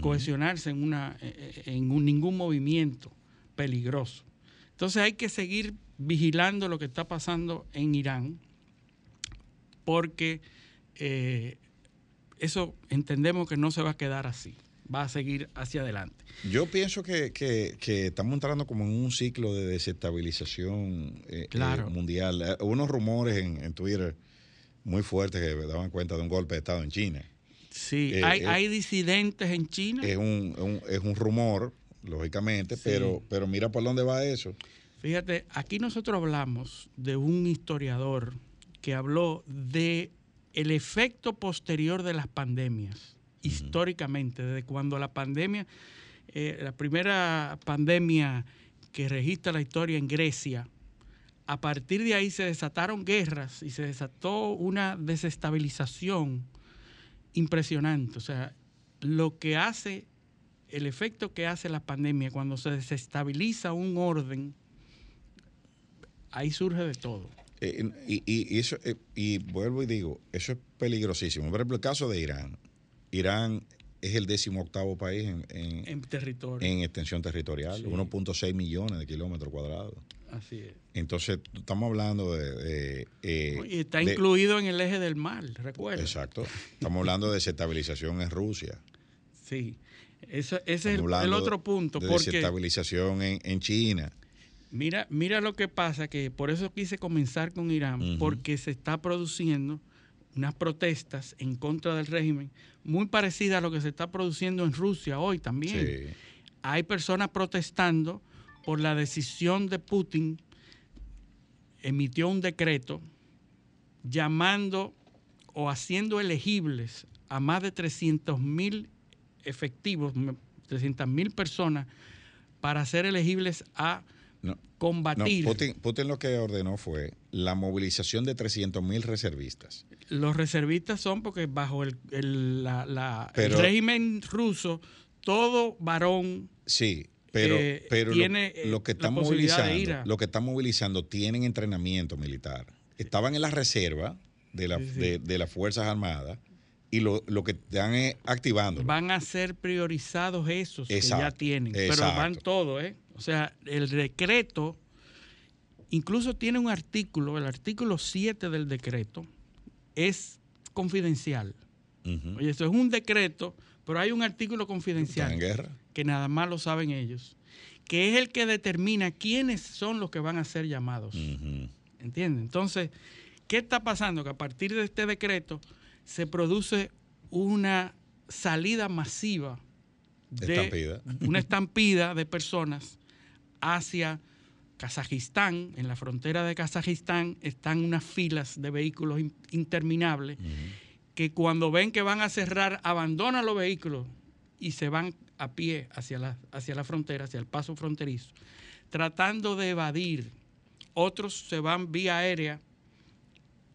cohesionarse en, una, eh, eh, en ningún movimiento peligroso. Entonces hay que seguir vigilando lo que está pasando en Irán porque eh, eso entendemos que no se va a quedar así, va a seguir hacia adelante. Yo pienso que, estamos entrando como en un ciclo de desestabilización eh, eh, mundial. Hubo unos rumores en, Twitter muy fuertes que daban cuenta de un golpe de Estado en China. Sí, hay, disidentes en China. Es un, es un rumor, lógicamente, pero, pero mira por dónde va eso. Fíjate, aquí nosotros hablamos de un historiador que habló de el efecto posterior de las pandemias, históricamente, desde cuando la pandemia, eh, la primera pandemia que registra la historia en Grecia, a partir de ahí se desataron guerras y se desató una desestabilización impresionante. O sea, lo que hace el efecto que hace la pandemia cuando se desestabiliza un orden, ahí surge de todo. Eh, y, eso, eh, y vuelvo y digo, eso es peligrosísimo. Por ejemplo, el caso de Irán. Irán es el décimo octavo país en, en, territorio. en extensión territorial, 1.6 millones de kilómetros cuadrados. Así es. Entonces, estamos hablando de... Eh, y está incluido en el eje del mal, recuerda. Exacto. Estamos hablando de desestabilización en Rusia. Sí. Eso, ese es el, otro punto. De desestabilización en, China. Mira, mira lo que pasa, que por eso quise comenzar con Irán, porque se está produciendo unas protestas en contra del régimen muy parecidas a lo que se está produciendo en Rusia hoy también. Hay personas protestando por la decisión de Putin, emitió un decreto llamando o haciendo elegibles a más de 300 mil efectivos, 300 mil personas, para ser elegibles a combatir. Putin, lo que ordenó fue la movilización de 300 mil reservistas. Los reservistas son porque bajo el, régimen ruso, todo varón sí, pero, eh, pero tiene lo, lo, que está movilizando, lo que está movilizando tienen entrenamiento militar. Estaban en la reserva de, la, de las Fuerzas Armadas y lo, que están es activando. Van a ser priorizados esos que ya tienen, pero van todos, ¿eh? O sea, el decreto incluso tiene un artículo, el artículo 7 del decreto es confidencial. Oye, eso es un decreto, pero hay un artículo confidencial que nada más lo saben ellos, que es el que determina quiénes son los que van a ser llamados. ¿Entienden? Entonces, ¿qué está pasando? Que a partir de este decreto se produce una salida masiva de una estampida de personas hacia Kazajistán. En la frontera de Kazajistán están unas filas de vehículos interminables que cuando ven que van a cerrar, abandonan los vehículos y se van a pie hacia la, hacia la frontera, hacia el paso fronterizo, tratando de evadir. Otros se van vía aérea,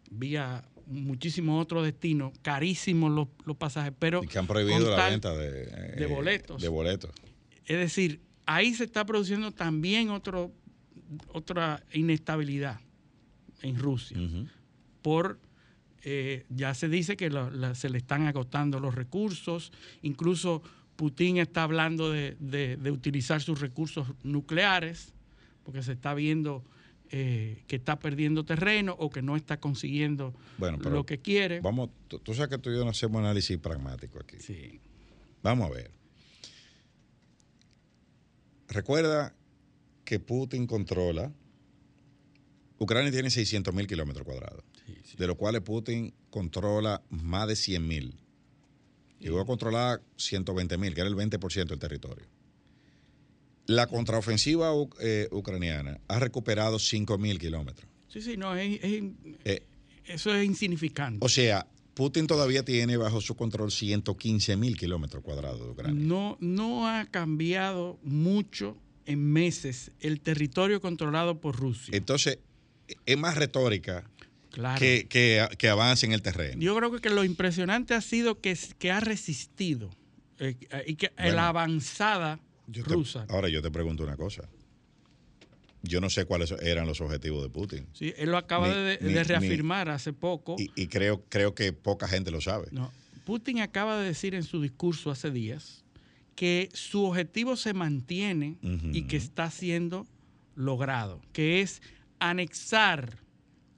vía muchísimos otros destinos, carísimos los, pasajes, pero... Y que han prohibido la venta de, de, boletos. De boletos. Es decir, ahí se está produciendo también otro, otra inestabilidad en Rusia. Por, eh, ya se dice que se le están agotando los recursos, incluso Putin está hablando de, de, utilizar sus recursos nucleares, porque se está viendo eh, que está perdiendo terreno o que no está consiguiendo Bueno, pero lo que quiere. Vamos, tú, tú sabes que tú y yo no hacemos análisis pragmático aquí. Sí. Vamos a ver. Recuerda que Putin controla. Ucrania tiene 600 mil kilómetros cuadrados, Sí, sí. de los cuales Putin controla más de 100 mil. Llegó a controlar 120 mil, que era el 20% del territorio. La contraofensiva eh, ucraniana ha recuperado 5 mil kilómetros. Sí, sí, no, es- es- Eh, eso es insignificante. o sea, Putin todavía tiene bajo su control 115 mil kilómetros cuadrados de Ucrania. No, no ha cambiado mucho en meses el territorio controlado por Rusia. Entonces, es más retórica claro. que, que, que avance en el terreno. Yo creo que lo impresionante ha sido que, que ha resistido eh, y que Bueno, la avanzada Yo te- rusa. ahora yo te pregunto una cosa. Yo no sé cuáles eran los objetivos de Putin. Sí, él lo acaba Ni- de, ni- de reafirmar hace poco. Y, y creo, creo que poca gente lo sabe. No, Putin acaba de decir en su discurso hace días que su objetivo se mantiene y que está siendo logrado, que es anexar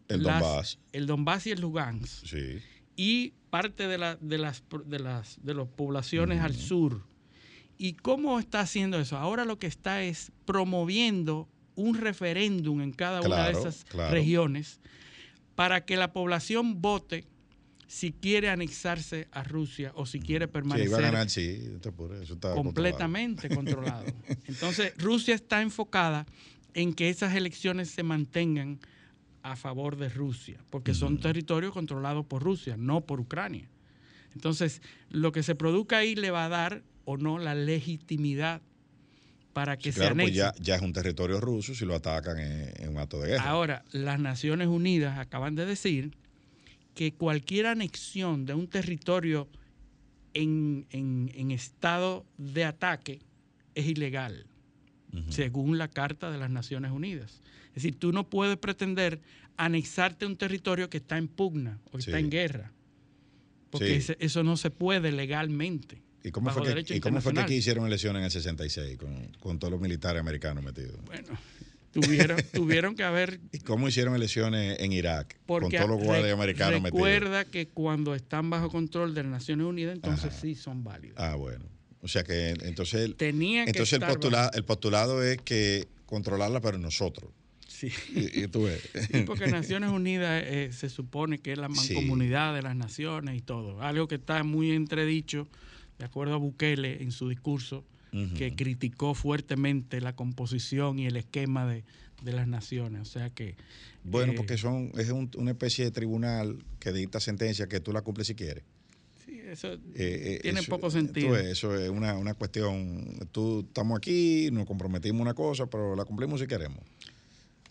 El las- Donbass. el Donbass y el Lugansk Sí. y parte de, la- de las de las de las poblaciones al sur. ¿Y cómo está haciendo eso? Ahora lo que está es promoviendo un referéndum en cada una de esas claro. regiones para que la población vote si quiere anexarse a Rusia o si quiere Sí, permanecer a ganar, sí. eso está completamente controlado. Entonces, Rusia está enfocada en que esas elecciones se mantengan a favor de Rusia, porque son territorios controlados por Rusia, no por Ucrania. Entonces, lo que se produzca ahí le va a dar o no la legitimidad para que. Claro, se pues anexe. ya, ya es un territorio ruso si lo atacan en, en un acto de guerra. Ahora, las Naciones Unidas acaban de decir que cualquier anexión de un territorio en, en- en estado de ataque es ilegal, según la Carta de las Naciones Unidas. Es decir, tú no puedes pretender anexarte a un territorio que está en pugna o que Sí. está en guerra, porque Sí. eso no se puede legalmente. ¿Y cómo, fue que, ¿y cómo fue que aquí hicieron elecciones en el 66 con, con todos los militares americanos metidos? Bueno, tuvieron, tuvieron que haber ¿Y cómo hicieron elecciones en Irak Porque con todos los guardias americanos metidos? recuerda que cuando están bajo control de las Naciones Unidas, entonces Ajá. sí son válidos. Ah, bueno. O sea que entonces, Tenía que entonces el, postulado, el postulado es que controlarla, pero nosotros. Sí. Y, y tú ves. Sí, porque Naciones Unidas eh, se supone que es la Sí. mancomunidad de las naciones y todo. Algo que está muy entredicho, de acuerdo a Bukele en su discurso, Que criticó fuertemente la composición y el esquema de, de las naciones. O sea que. Bueno, eh, porque son es un- una especie de tribunal que dicta sentencia que tú la cumples si quieres. sí, eso Eh, eh, tiene eso- poco sentido. ves, eso es una, una cuestión. Tú estamos aquí, nos comprometimos una cosa, pero la cumplimos si queremos.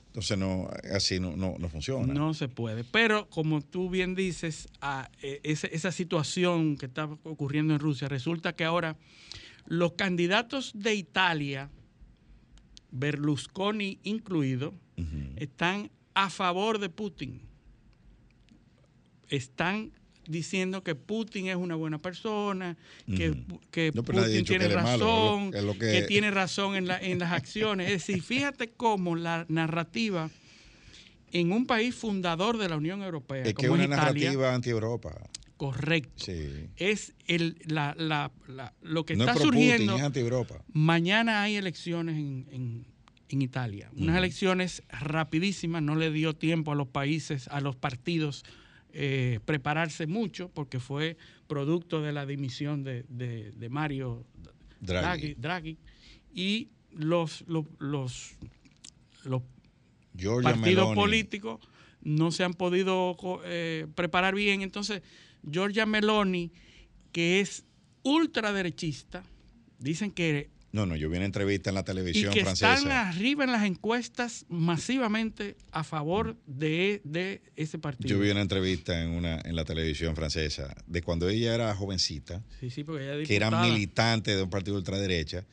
Entonces, no, así no, no, no funciona. No se puede. Pero como tú bien dices, a, eh, ese- esa situación que está ocurriendo en Rusia, resulta que ahora los candidatos de Italia, Berlusconi incluido, están a favor de Putin. Están diciendo que Putin es una buena persona, que, No, Putin que tiene malo, razón, que... que- tiene razón en, la- en las acciones. Es decir, fíjate cómo la narrativa en un país fundador de la Unión Europea, Es que es como una es Italia, narrativa anti-Europa. Correcto, Sí. es el, la, la- la- lo que No está surgiendo. Mañana hay elecciones en, en- en Italia. Unas elecciones rapidísimas, no le dio tiempo a los países, a los partidos eh, prepararse mucho, porque fue producto de la dimisión de, de- de Mario Draghi. Draghi, Draghi. y los, los, los, partidos Meloni. políticos no se han podido eh, preparar bien. Entonces, Giorgia Meloni, que es ultraderechista, dicen que No, no, yo vi una entrevista en la y televisión que están arriba en las encuestas masivamente a favor de, de ese partido. Yo vi una entrevista en una en la televisión francesa de cuando ella era jovencita, Sí, sí, porque ella es que era militante de un partido de ultraderecha,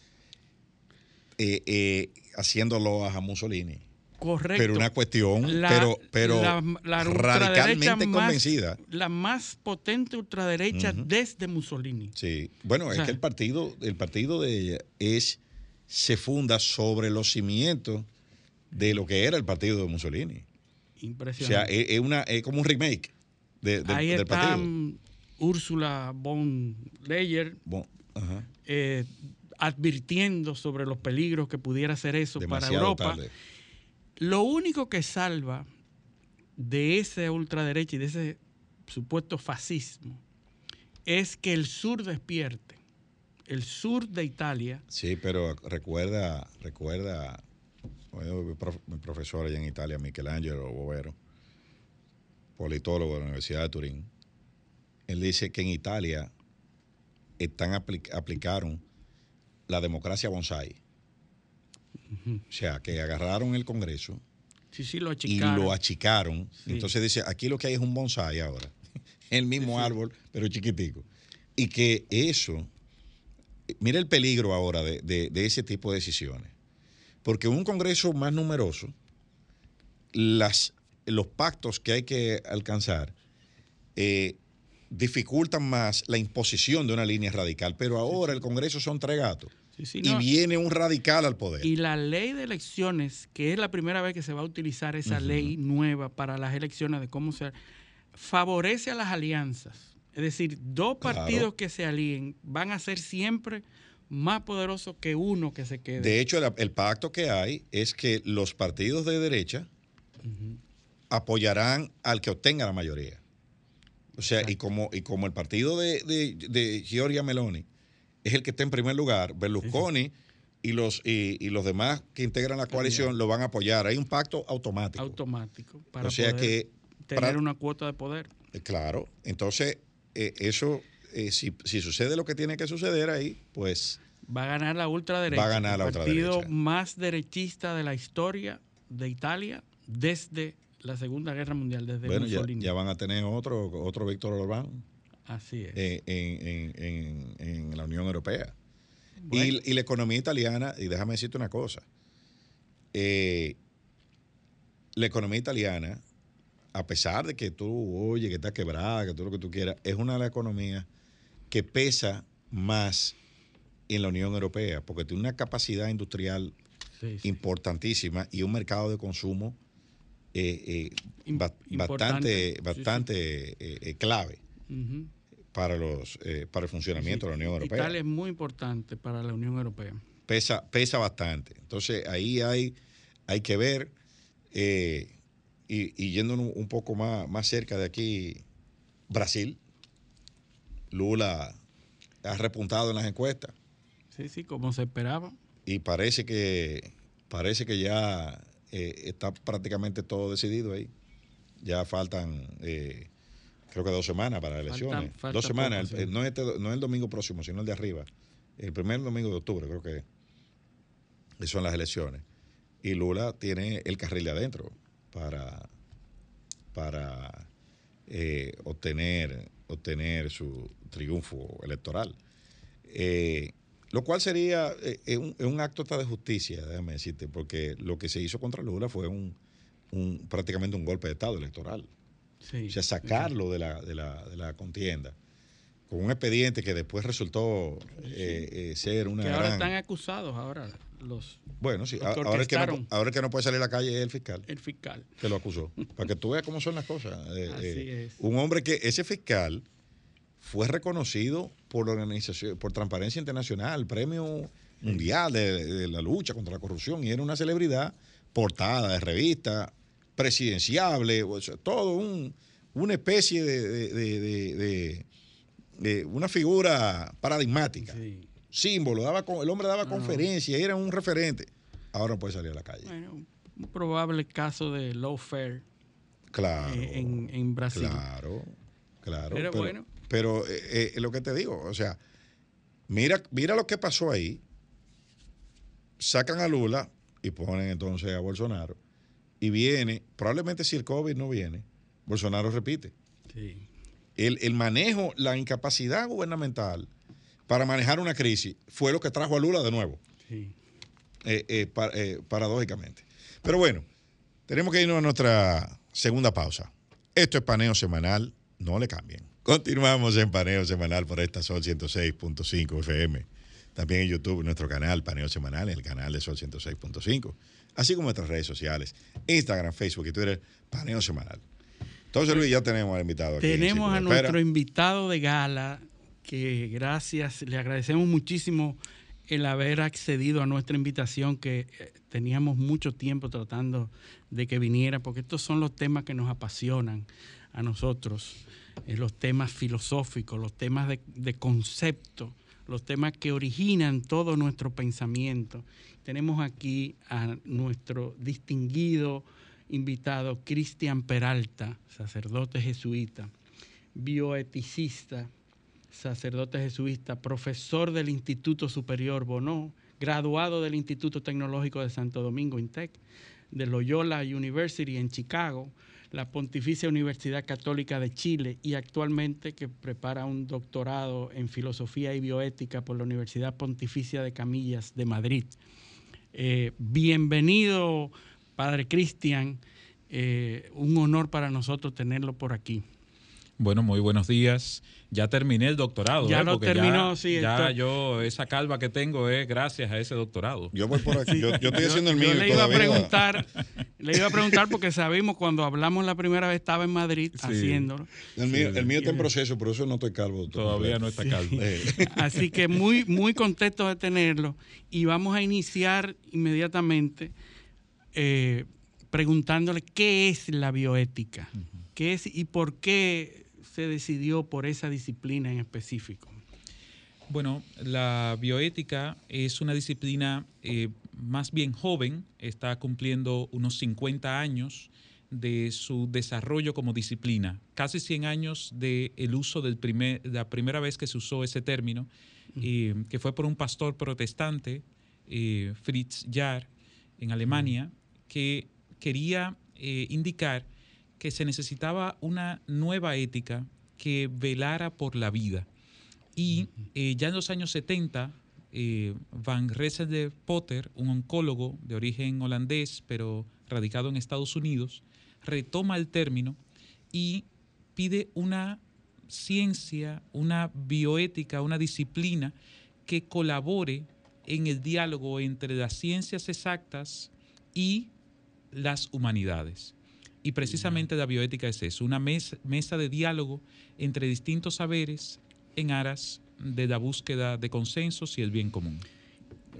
eh, eh, haciéndolo a Mussolini. Correcto. Pero una cuestión, La- pero, pero la- la ultraderecha radicalmente más- convencida. La más potente ultraderecha desde Mussolini. Sí. Bueno, O es que el partido, el partido de ella es, se funda sobre los cimientos de lo que era el partido de Mussolini. O sea, Impresionante. es, es una, es como un remake de- del- Ahí del está partido. Úrsula von Leyer Bon, eh, advirtiendo sobre los peligros que pudiera ser eso para Europa. tarde. Lo único que salva de esa ultraderecha y de ese supuesto fascismo es que el sur despierte. El sur de Italia, Sí, pero recuerda, recuerda, mi, prof- mi profesor allá en Italia, Michelangelo Bovero, politólogo de la Universidad de Turín, él dice que en Italia están apli- aplicaron la democracia bonsai. O sea, que agarraron el Congreso sí, sí, lo y lo achicaron. Sí. Entonces dice, aquí lo que hay es un bonsai ahora. El mismo árbol, pero chiquitico. Y que eso, mira el peligro ahora de, de- de ese tipo de decisiones. Porque un Congreso más numeroso, las, los pactos que hay que alcanzar eh, dificultan más la imposición de una línea radical. Pero ahora el Congreso son tres gatos. Sí, sí, y viene un radical al poder. Y la ley de elecciones, que es la primera vez que se va a utilizar esa ley nueva para las elecciones de cómo se favorece a las alianzas. Es decir, dos Claro. partidos que se alíen van a ser siempre más poderosos que uno que se quede. De hecho, el, el pacto que hay es que los partidos de derecha apoyarán al que obtenga la mayoría. O sea, y como, y como el partido de, de, de Giorgia Meloni es el que está en primer lugar, Berlusconi y los, y, y los demás que integran la coalición lo van a apoyar. Hay un pacto automático. automático para o sea poder que, tener para- una cuota de poder. eh, claro, entonces eh, eso, eh, si, si sucede lo que tiene que suceder ahí, pues Va a ganar la ultraderecha. Va a ganar la el partido ultraderecha. más derechista de la historia de Italia desde la Segunda Guerra Mundial, desde bueno, ya, Mussolini. ya van a tener otro, otro Víctor Orbán. Así es. en, en- en- en- la Unión Europea. Bueno. Y, y la economía italiana, y déjame decirte una cosa, eh, la economía italiana, a pesar de que tú, oye, que está quebrada, que todo lo que tú quieras, es una de las economías que pesa más en la Unión Europea, porque tiene una capacidad industrial Sí, sí. importantísima y un mercado de consumo eh, eh, bastante, sí, sí. Para los eh, para el funcionamiento de la Unión Europea. Italia es muy importante para la Unión Europea. Pesa, pesa bastante. Entonces ahí hay, hay que ver, eh, y, y yendo un, un poco más, más cerca de aquí, Brasil. Lula ha repuntado en las encuestas Sí, sí, como se esperaba. y parece que parece que ya eh, está prácticamente todo decidido ahí. Ya faltan eh, creo que dos semanas para las elecciones. falta dos semanas, poco, el- sí. no, este, no el domingo próximo, sino el de arriba. El primer domingo de octubre, creo que son las elecciones. Y Lula tiene el carril de adentro para, para eh, obtener, obtener su triunfo electoral. Eh, lo cual sería eh, eh, un, acto hasta de justicia, déjame decirte, porque lo que se hizo contra Lula fue un, un- prácticamente un golpe de Estado electoral. Sí, O sea, sacarlo de la, de la, de la contienda con un expediente que después resultó eh, eh, ser una que ahora gran... están acusados ahora los Bueno, sí, los que a- ahora el, que no, orquestaron. ahora el que no puede salir a la calle es el fiscal el fiscal. que lo acusó. Para que tú veas cómo son las cosas. Eh, Así eh, es. Un hombre que, ese fiscal, fue reconocido por la organización, por Transparencia Internacional, premio mundial de, de la lucha contra la corrupción, y era una celebridad, portada de revista, presidenciable, o sea, todo un, una especie de, de- de- de- de- de una figura paradigmática, Sí. símbolo, daba, el hombre daba no. conferencias, era un referente. Ahora no puede salir a la calle. Bueno, un probable caso de lawfare Claro. eh, en, en Brasil. Claro, claro. Pero bueno. Pero eh, eh, lo que te digo, o sea, mira, mira lo que pasó ahí. Sacan a Lula y ponen entonces a Bolsonaro. Y viene, probablemente si el COVID no viene, Bolsonaro repite. Sí. El, el manejo, la incapacidad gubernamental para manejar una crisis fue lo que trajo a Lula de nuevo, Sí. eh, eh, pa- eh, paradójicamente. Pero bueno, tenemos que irnos a nuestra segunda pausa. Esto es paneo semanal, no le cambien. Continuamos en paneo semanal por esta Sol 106.5 FM. También en YouTube, nuestro canal, Paneo Semanal, en el canal de Sol 106.5. Así como nuestras redes sociales, Instagram, Facebook y Twitter, Paneo Semanal. Entonces, Luis, ya tenemos al invitado aquí. Tenemos a nuestro invitado de gala, que gracias, le agradecemos muchísimo el haber accedido a nuestra invitación, que eh, teníamos mucho tiempo tratando de que viniera, porque estos son los temas que nos apasionan a nosotros, eh, los temas filosóficos, los temas de, de concepto, los temas que originan todo nuestro pensamiento. Tenemos aquí a nuestro distinguido invitado, Cristian Peralta, sacerdote jesuita, bioeticista, sacerdote jesuita, profesor del Instituto Superior Bonó, graduado del Instituto Tecnológico de Santo Domingo, INTEC, de Loyola University en Chicago, la Pontificia Universidad Católica de Chile y actualmente que prepara un doctorado en filosofía y bioética por la Universidad Pontificia de Camillas de Madrid. Eh, bienvenido, Padre Cristian. Eh, un honor para nosotros tenerlo por aquí. Bueno, muy buenos días. Ya terminé el doctorado. Ya ¿eh? lo terminó, sí. Ya yo, esa calva que tengo es gracias a ese doctorado. Yo voy por aquí. Yo, estoy haciendo el mío. le iba a preguntar, le iba a preguntar porque sabemos cuando hablamos la primera vez estaba en Madrid haciéndolo. El mío, el mío está en proceso, por eso no estoy calvo. Todavía no está calvo. Así que muy, muy contento de tenerlo. Y vamos a iniciar inmediatamente eh, preguntándole qué es la bioética, qué es y por qué se decidió por esa disciplina en específico? Bueno, la bioética es una disciplina eh, más bien joven, está cumpliendo unos 50 años de su desarrollo como disciplina, casi 100 años del el uso de la primera vez que se usó ese término, eh, que fue por un pastor protestante, eh, Fritz Jahr, en Alemania, que quería indicar que se necesitaba una nueva ética que velara por la vida. Y eh, ya en los años 70, eh, Van de Potter, un oncólogo de origen holandés, pero radicado en Estados Unidos, retoma el término y pide una ciencia, una bioética, una disciplina que colabore en el diálogo entre las ciencias exactas y las humanidades. Y precisamente la bioética es eso, una mesa, de diálogo entre distintos saberes en aras de la búsqueda de consensos y el bien común.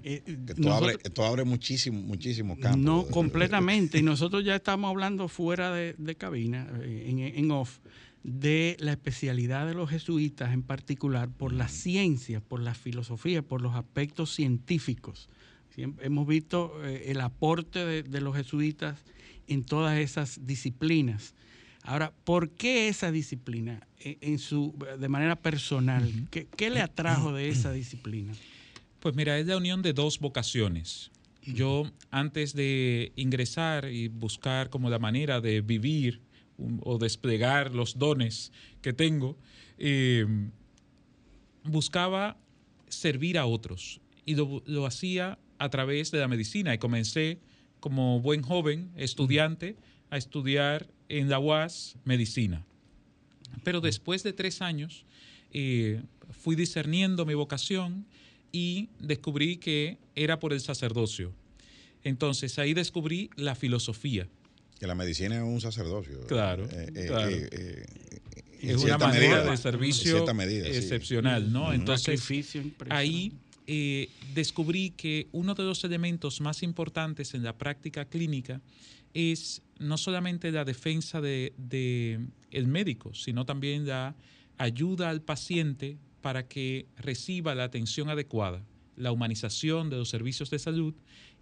Eh, esto, abre, muchísimo, muchísimo campo. No, completamente. y nosotros ya estamos hablando fuera de, cabina, eh, en, en, off, de la especialidad de los jesuitas en particular por la ciencia, por la filosofía, por los aspectos científicos. hemos visto eh, el aporte de los jesuitas en todas esas disciplinas. Ahora, ¿por qué esa disciplina e, en su, de manera personal? ¿Qué, le atrajo de esa disciplina? Pues mira, es la unión de dos vocaciones. Yo antes de ingresar y buscar como la manera de vivir o desplegar los dones que tengo, eh, buscaba servir a otros y lo, lo hacía a través de la medicina y comencé como buen joven estudiante a estudiar en la UAS medicina. Pero después de tres años eh, fui discerniendo mi vocación y descubrí que era por el sacerdocio. Entonces ahí descubrí la filosofía. Que la medicina es un sacerdocio. Claro. Eh, eh, es una manera de servicio excepcional, ¿no? Entonces ahí eh, descubrí que uno de los elementos más importantes en la práctica clínica es no solamente la defensa del de, el médico, sino también la ayuda al paciente para que reciba la atención adecuada, la humanización de los servicios de salud.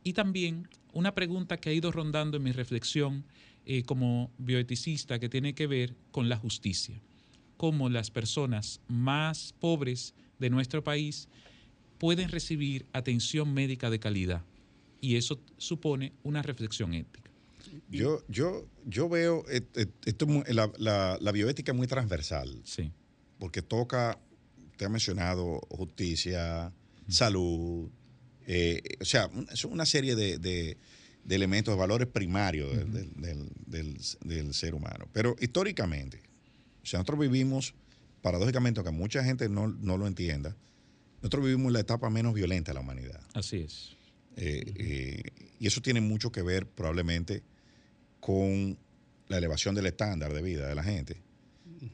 Y también una pregunta que ha ido rondando en mi reflexión eh, como bioeticista que tiene que ver con la justicia, cómo las personas más pobres de nuestro país pueden recibir atención médica de calidad. Y eso supone una reflexión ética. Yo, yo, yo veo esto, la, la, bioética muy transversal. Sí. Porque toca, te ha mencionado justicia, salud, eh, o sea, es una serie de, elementos, de valores primarios del, ser humano. Pero históricamente, o sea, nosotros vivimos, paradójicamente, aunque mucha gente no, no lo entienda, nosotros vivimos en la etapa menos violenta de la humanidad. Así es. Eh, eh, y eso tiene mucho que ver probablemente con la elevación del estándar de vida de la gente.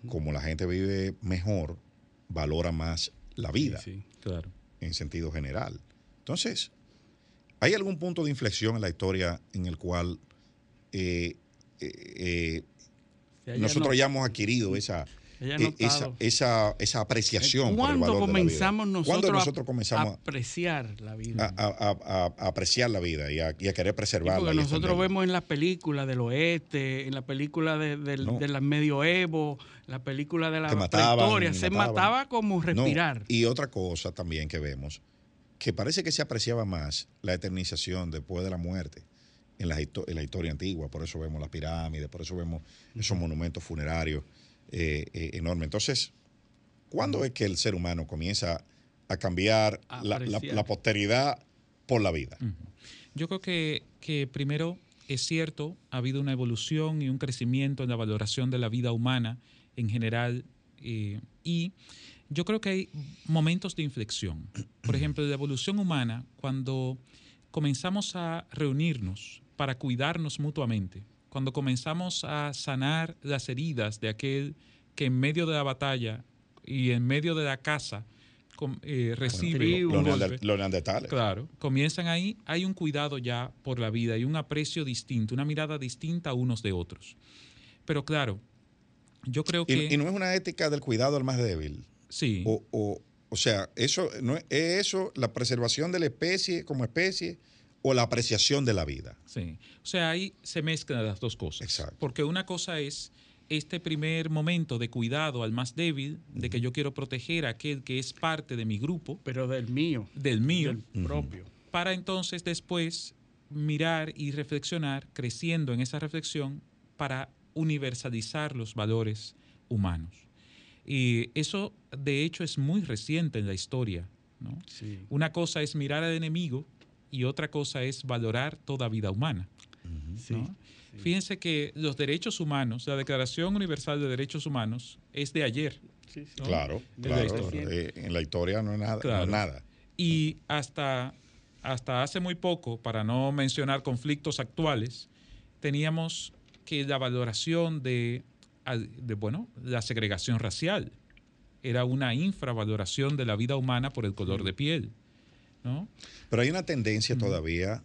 Como la gente vive mejor, valora más la vida Sí, sí. Claro. en sentido general. Entonces, ¿hay algún punto de inflexión en la historia en el cual eh, eh, nosotros no- ya hemos adquirido esa, esa, notado. esa, esa apreciación por el ¿Cuándo valor de la vida? comenzamos nosotros, ¿Cuándo a- apreciar la vida? a, a- a- a apreciar la vida y a, y querer Sí, preservarla? porque y nosotros extenderla? vemos en las películas del oeste, en la película de, del- No. medioevo, la película de la y se mataban. mataba como No, respirar. y otra cosa también que vemos, que parece que se apreciaba más la eternización después de la muerte en la, en la historia antigua. Por eso vemos las pirámides, por eso vemos esos monumentos funerarios eh, eh, enormes. Entonces, ¿cuándo es que el ser humano comienza a cambiar A la, la posteridad por la vida? Yo creo que, que primero es cierto, ha habido una evolución y un crecimiento en la valoración de la vida humana en general eh, y yo creo que hay momentos de inflexión. Por ejemplo, la evolución humana, cuando comenzamos a reunirnos para cuidarnos mutuamente, cuando comenzamos a sanar las heridas de aquel que en medio de la batalla y en medio de la casa com- eh, recibe un golpe. los neandertales. Claro, comienzan ahí, hay un cuidado ya por la vida y un aprecio distinto, una mirada distinta unos de otros. Pero claro, yo creo que Y, y no es una ética del cuidado al más débil. sí, O, o, o sea, eso no ¿es eso la preservación de la especie como especie o la apreciación de la vida. sí. O sea, ahí se mezclan las dos cosas. Exacto. Porque una cosa es este primer momento de cuidado al más débil, de que yo quiero proteger a aquel que es parte de mi grupo, Pero del mío, del mío, del propio. para entonces después mirar y reflexionar, creciendo en esa reflexión, para universalizar los valores humanos. Y eso, de hecho, es muy reciente en la historia. ¿no? Sí. Una cosa es mirar al enemigo y otra cosa es valorar toda vida humana. Sí. ¿no? Fíjense que los derechos humanos, la Declaración Universal de Derechos Humanos, es de ayer. Sí, sí. ¿no? Claro, la claro. Eh, en la historia no es nada. no es Claro. nada. Y hasta, hasta hace muy poco, para no mencionar conflictos actuales, teníamos que la valoración de, de, bueno, la segregación racial era una infravaloración de la vida humana por el color de piel. ¿No? Pero hay una tendencia todavía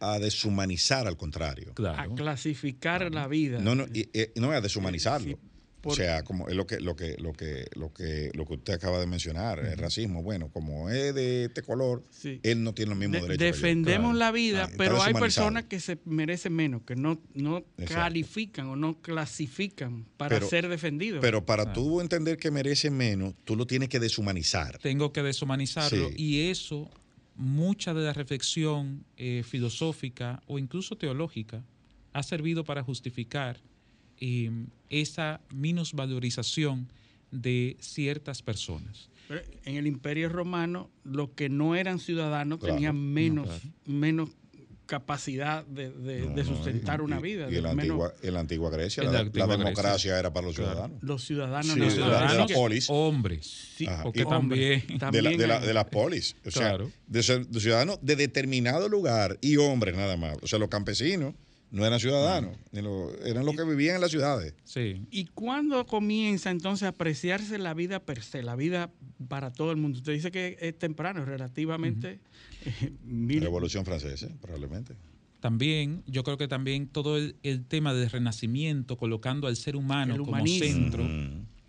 a deshumanizar al contrario. A Claro. clasificar la vida. No, no, y- y- no a deshumanizarlo. Sí, por- sea, como es lo que, lo que, lo que, lo que, lo que usted acaba de mencionar, el racismo. Bueno, como es de este color, Sí. él no tiene los mismos De- derechos. defendemos Claro. la vida, Ah, pero hay personas que se merecen menos, que no, no Exacto. califican o no clasifican para Pero- ser defendidos. Pero para tú entender que merece menos, tú lo tienes que deshumanizar. Tengo que deshumanizarlo Sí. y eso, mucha de la reflexión eh, filosófica o incluso teológica ha servido para justificar eh, esa minusvalorización de ciertas personas. Pero en el Imperio Romano, los que no eran ciudadanos Claro, tenían menos, claro. menos capacidad de, de- No, de no, sustentar y- una vida. Y en la, menos antigua, en la antigua Grecia, En la, la la antigua Grecia. democracia era para los Claro. ciudadanos. los ciudadanos Sí, no de la- de la ciudadanos. polis. Hombres. Sí, porque también... de, también de, de las polis. O sea, de, de ciudadanos de determinado lugar y hombres nada más. O sea, los campesinos no eran ciudadanos, ni lo- eran los que vivían en las ciudades. Sí. ¿Y cuándo comienza entonces a apreciarse la vida per se, la vida para todo el mundo? Usted dice que es temprano, relativamente. eh, mil- Revolución Francesa, probablemente. También, yo creo que también todo el, el tema del renacimiento, colocando al ser humano El como centro,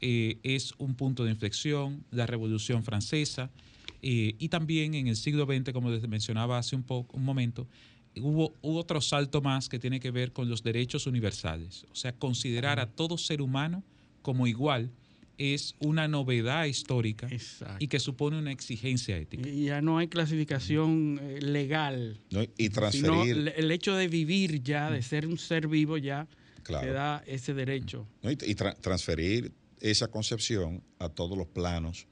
eh, es un punto de inflexión, la Revolución Francesa, eh, y también en el siglo XX, como les mencionaba hace un, poco, un momento, hubo, hubo otro salto más que tiene que ver con los derechos universales. O sea, considerar a todo ser humano como igual es una novedad histórica Exacto. y que supone una exigencia ética. Y ya no hay clasificación eh, legal. ¿no? Y transferir. el el hecho de vivir ya, de ser un ser vivo ya, Claro. te da ese derecho. ¿no? y, y tra- transferir esa concepción a todos los planos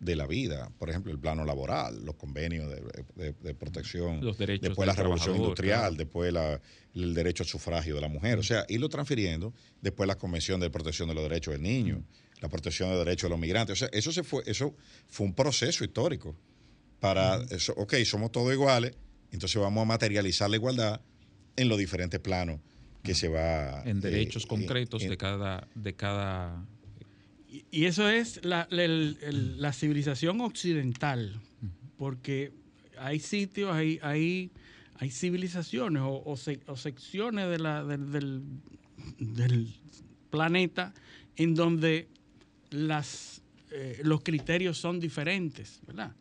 de la vida. Por ejemplo, el plano laboral, los convenios de, protección. Los derechos Después la revolución industrial, después el derecho al sufragio de la mujer. O sea, irlo transfiriendo. Después la Convención de Protección de los Derechos del Niño, la protección de los derechos de los migrantes. O sea, eso, se fue, eso fue un proceso histórico. Para, eso, ok, somos todos iguales, entonces vamos a materializar la igualdad en los diferentes planos que se va... En derechos eh, concretos de cada... De cada y eso es la, civilización occidental, porque hay sitios, hay, hay, hay civilizaciones o, secciones de la, del, planeta en donde las, eh, los criterios son diferentes, ¿verdad?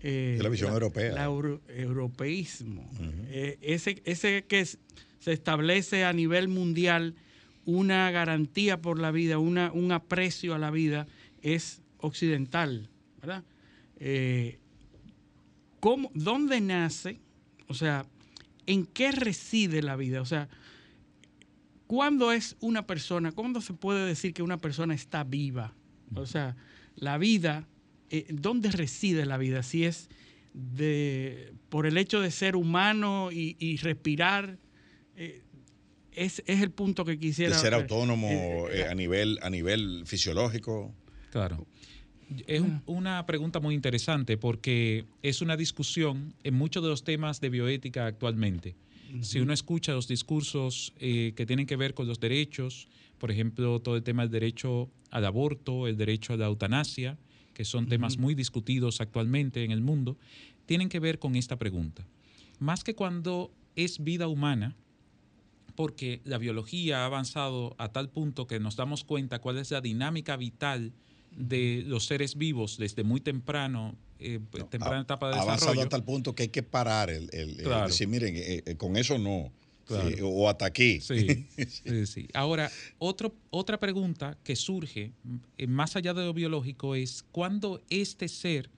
Eh, la visión europea. El europeísmo. ese, ese que se establece a nivel mundial una garantía por la vida, una, un aprecio a la vida, es occidental, ¿verdad? Eh, ¿Dónde nace? O sea, ¿en qué reside la vida? O sea, ¿cuándo es una persona, cuándo se puede decir que una persona está viva? O sea, la vida, eh, ¿dónde reside la vida? Si es de, por el hecho de ser humano y, respirar, eh, es, el punto que quisiera. De ser autónomo eh, eh, a, nivel, a nivel fisiológico. Claro. Es una pregunta muy interesante porque es una discusión en muchos de los temas de bioética actualmente. Si uno escucha los discursos eh, que tienen que ver con los derechos, por ejemplo, todo el tema del derecho al aborto, el derecho a la eutanasia, que son temas muy discutidos actualmente en el mundo, tienen que ver con esta pregunta. Más que cuando es vida humana, porque la biología ha avanzado a tal punto que nos damos cuenta cuál es la dinámica vital de los seres vivos desde muy temprano, eh, temprana etapa de desarrollo. Ha avanzado a tal punto que hay que parar el, decir, miren, eh, eh, con eso no. o hasta aquí. Sí, sí, sí. Ahora, otro, otra pregunta que surge más allá de lo biológico es cuándo este ser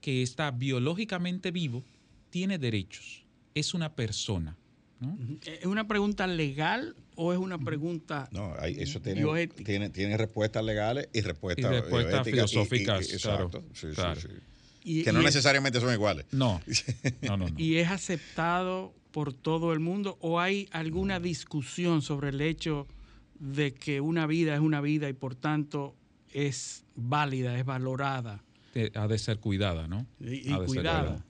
que está biológicamente vivo tiene derechos, es una persona. ¿Es una pregunta legal o es una pregunta No, eso tiene, tiene, tiene, respuestas legales y respuestas, y respuestas filosóficas. exacto. que no necesariamente son iguales. No. no, no, ¿Y es aceptado por todo el mundo o hay alguna discusión sobre el hecho de que una vida es una vida y por tanto es válida, es valorada? Ha de ser cuidada, ¿no? Y, cuidada.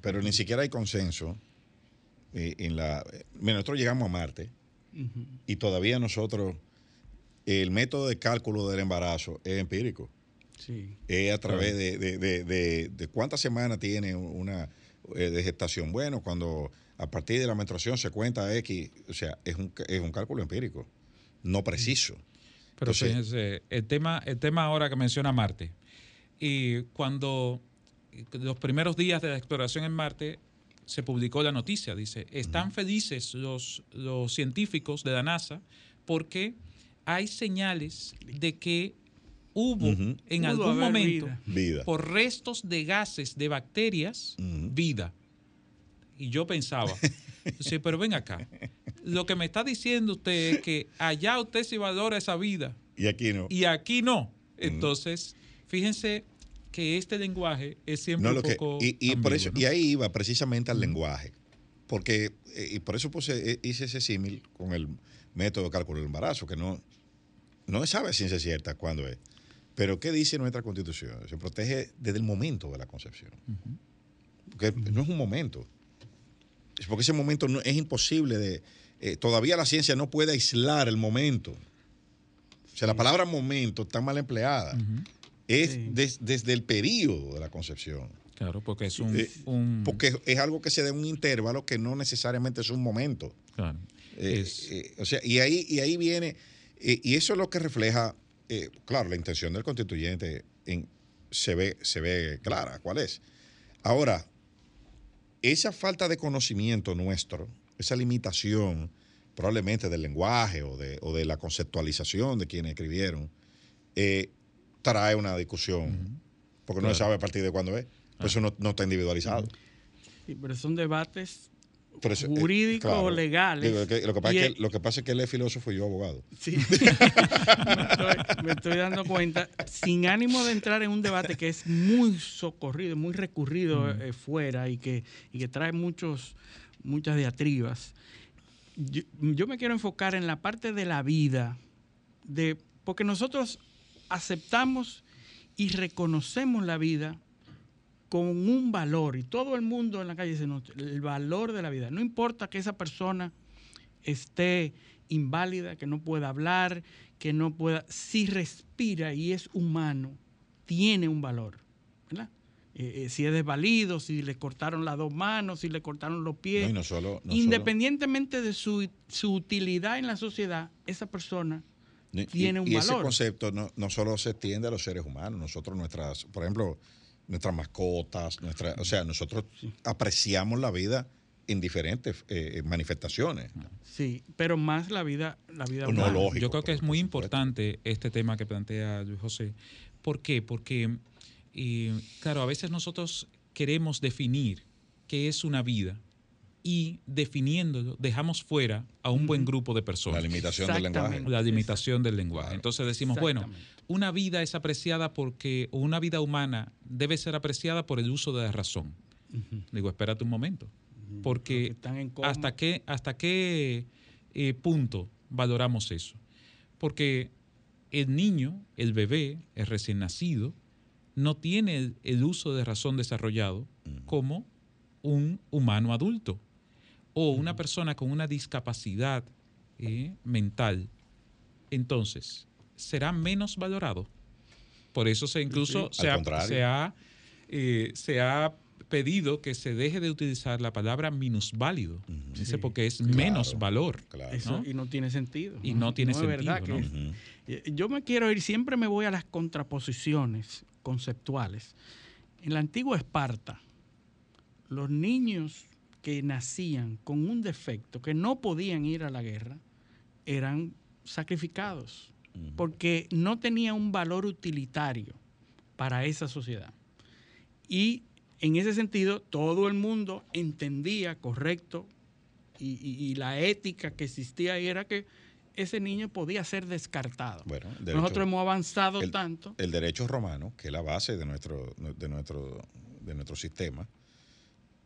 Pero ni siquiera hay consenso eh, en la... nosotros llegamos a Marte y todavía nosotros, el método de cálculo del embarazo es empírico. Sí. Es a través de, de, cuántas semanas tiene una eh, de gestación. Bueno, cuando a partir de la menstruación se cuenta X, o sea, es un, es un cálculo empírico, no preciso. Pero fíjense, el tema, el tema ahora que menciona Marte, y cuando los primeros días de la exploración en Marte, se publicó la noticia. Dice, están felices los, los científicos de la NASA porque hay señales de que hubo en algún momento, por restos de gases de bacterias, vida. Y yo pensaba, sí, pero ven acá, lo que me está diciendo usted es que allá usted sí valora esa vida. Y aquí no. Y aquí no. Entonces, fíjense que este lenguaje es siempre un poco. y, por eso, y ahí iba precisamente al lenguaje. Porque, eh, y por eso puse, eh, hice ese símil con el método de cálculo del embarazo, que no, no se sabe ciencia cierta cuándo es. Pero, ¿qué dice nuestra constitución? Se protege desde el momento de la concepción. Porque no es un momento. Es porque ese momento no, es imposible de. Eh, todavía la ciencia no puede aislar el momento. O sea, la palabra momento está mal empleada es desde el periodo de la concepción. Claro, porque es eh, un, Porque es algo que se da en un intervalo que no necesariamente es un momento. Claro. Eh, eh, o sea, y ahí, y ahí viene, y eso es lo que refleja, claro, la intención del constituyente en, se, ve, se ve clara, ¿cuál es? Ahora, esa falta de conocimiento nuestro, esa limitación probablemente del lenguaje o de, o de la conceptualización de quienes escribieron, eh, trae una discusión, porque no se sabe a partir de cuándo es. Por eso no, está individualizado. Sí, pero son debates eso, eh, jurídicos claro. o legales. Digo, que lo, que pasa Y es el- que, lo que pasa es que él es filósofo y yo abogado. Sí. me, estoy, me estoy dando cuenta, sin ánimo de entrar en un debate que es muy socorrido, muy recurrido eh, fuera y que, y que trae muchos, muchas diatribas. Yo, yo me quiero enfocar en la parte de la vida, de, porque nosotros aceptamos y reconocemos la vida con un valor y todo el mundo en la calle dice "No, el valor de la vida. No importa que esa persona esté inválida, que no pueda hablar, que no pueda, si respira y es humano, tiene un valor, ¿verdad? Eh, eh, si es desvalido, si le cortaron las dos manos, si le cortaron los pies, No, y no solo, no independientemente de su, su utilidad en la sociedad, esa persona y- tiene un y ese concepto no, no solo se extiende a los seres humanos, nosotros nuestras, por ejemplo, nuestras mascotas, nuestra, o sea, nosotros apreciamos la vida en diferentes eh, manifestaciones. Sí, pero más la vida, la vida No, humana. lógico. Yo creo que es muy importante este tema que plantea Luis José. ¿Por qué? Porque, eh, claro, a veces nosotros queremos definir qué es una vida y definiéndolo dejamos fuera a un buen grupo de La personas. limitación del lenguaje. La limitación del lenguaje. Claro. Entonces decimos, bueno, una vida es apreciada porque, o una vida humana debe ser apreciada por el uso de la razón. Digo, espérate un momento. Porque. ¿hasta qué, hasta qué eh, punto valoramos eso? Porque el niño, el bebé, el recién nacido, no tiene el, el uso de razón desarrollado como un humano adulto o una persona con una discapacidad eh, mental. Entonces, ¿será menos valorado? Por eso se incluso se, ha, se ha, eh, se ha pedido que se deje de utilizar la palabra minusválido. Dice Sí, porque es claro. menos valor. Claro. Eso, ¿no? Y no tiene sentido. Y no tiene es verdad sentido. Eh, Yo me quiero ir, siempre me voy a las contraposiciones conceptuales. En la antigua Esparta, los niños que nacían con un defecto, que no podían ir a la guerra, eran sacrificados, porque no tenía un valor utilitario para esa sociedad. Y en ese sentido, todo el mundo entendía correcto y, y- y la ética que existía ahí era que ese niño podía ser descartado. Bueno, el derecho- Nosotros hemos avanzado el- tanto. El derecho romano, que es la base de nuestro, de nuestro, de nuestro sistema,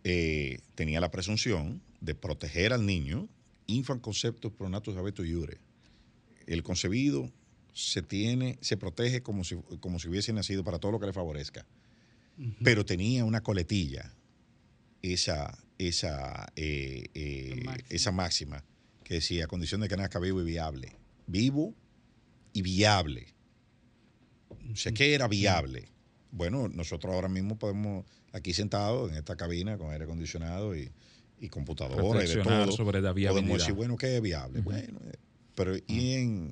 eh, tenía la presunción de proteger al niño, infant conceptus pro natus habetus iure. El concebido se tiene, se protege como si, como si hubiese nacido para todo lo que le favorezca. Pero tenía una coletilla, esa, esa, eh, eh, máxima. esa máxima, que decía, condición de que nazca vivo y viable. Vivo y viable. O sea, ¿qué era viable? Bueno, nosotros ahora mismo podemos, aquí sentados en esta cabina con aire acondicionado y, y computadora y de Reflexionar todo, sobre la podemos viabilidad. decir, bueno, ¿qué es viable? Bueno, eh, pero ¿y en,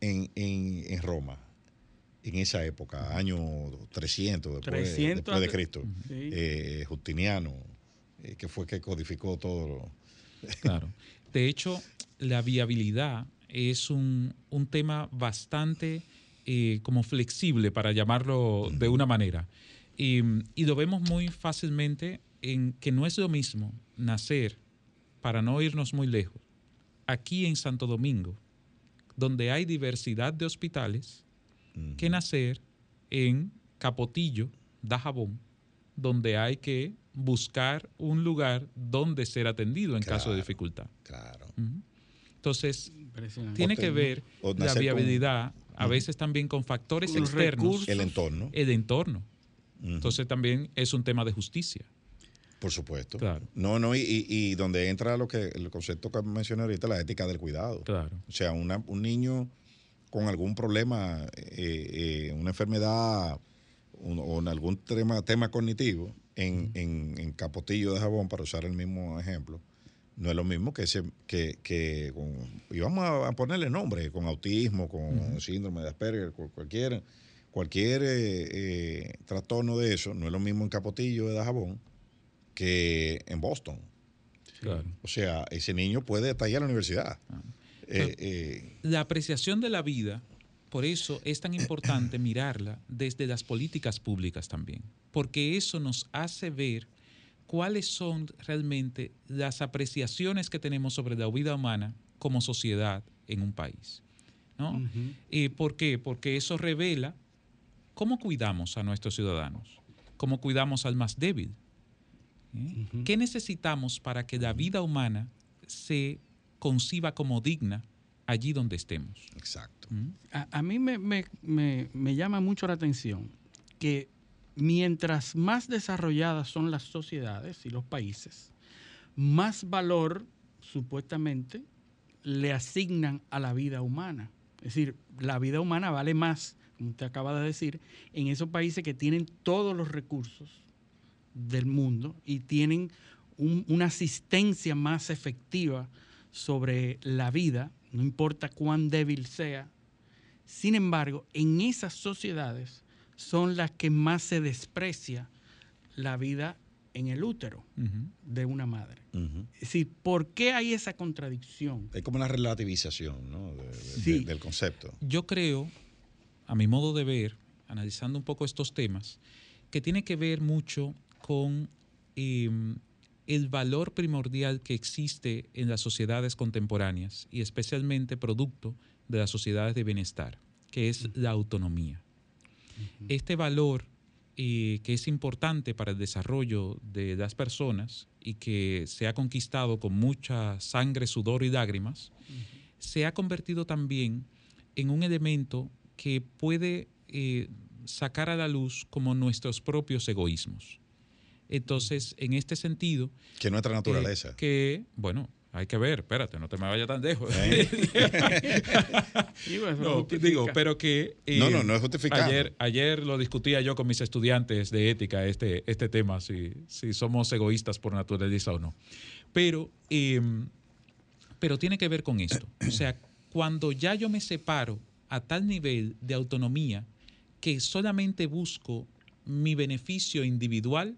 en, en, en Roma? En esa época, año 300 después, 300 después de Cristo, Sí. eh, Justiniano, eh, que fue que codificó todo lo... Claro. De hecho, la viabilidad es un, un tema bastante eh, como flexible, para llamarlo de una manera. Y, y lo vemos muy fácilmente en que no es lo mismo nacer, para no irnos muy lejos, aquí en Santo Domingo, donde hay diversidad de hospitales, que nacer en Capotillo, Dajabón, donde hay que buscar un lugar donde ser atendido en caso de dificultad. Claro. Entonces, tiene que ver la con- viabilidad, a veces también con factores Con externos, recursos. El entorno, el entorno. Entonces también es un tema de justicia. por supuesto. Claro. No, no, y, y- y donde entra lo que el concepto que mencioné ahorita, la ética del cuidado. Claro. O sea, una- un niño con algún problema, eh, eh, una enfermedad un- o en algún tema, tema cognitivo en, en- en Capotillo de Jabón, para usar el mismo ejemplo, no es lo mismo que ese, que, que con, y vamos a, ponerle nombre, con autismo, con síndrome de Asperger, cu- cualquier, cualquier eh, eh, trastorno de eso, no es lo mismo en Capotillo de Dajabón que en Boston. Claro. O sea, ese niño puede estar ahí a la universidad. Ah. Eh, La apreciación de la vida, por eso es tan importante mirarla desde las políticas públicas también, porque eso nos hace ver cuáles son realmente las apreciaciones que tenemos sobre la vida humana como sociedad en un país. ¿no? Eh, ¿Por qué? Porque eso revela cómo cuidamos a nuestros ciudadanos, cómo cuidamos al más débil. ¿eh? ¿Qué necesitamos para que la vida humana se conciba como digna allí donde estemos? Exacto. ¿Mm? A, a mí me, me- me- me llama mucho la atención que mientras más desarrolladas son las sociedades y los países, más valor supuestamente le asignan a la vida humana. Es decir, la vida humana vale más, como usted acaba de decir, en esos países que tienen todos los recursos del mundo y tienen un- una asistencia más efectiva sobre la vida, no importa cuán débil sea. Sin embargo, en esas sociedades son las que más se desprecia la vida en el útero de una madre. Ujú. Es decir, ¿por qué hay esa contradicción? Hay como una relativización ¿no? de- de- Sí. de- del concepto. Yo creo, a mi modo de ver, analizando un poco estos temas, que tiene que ver mucho con eh, el valor primordial que existe en las sociedades contemporáneas y especialmente producto de las sociedades de bienestar, que es la autonomía. Este valor eh, que es importante para el desarrollo de las personas y que se ha conquistado con mucha sangre, sudor y lágrimas, se ha convertido también en un elemento que puede eh, sacar a la luz como nuestros propios egoísmos. Entonces, en este sentido... Que nuestra eh, naturaleza. que, bueno, hay que ver, espérate, no te me vayas tan lejos. ¿Eh? No, digo, pero que... eh, No, no, no es justificado. Ayer, ayer lo discutía yo con mis estudiantes de ética, este, este tema, si, si somos egoístas por naturaleza o no. Pero, eh, pero tiene que ver con esto. O sea, cuando ya yo me separo a tal nivel de autonomía que solamente busco mi beneficio individual,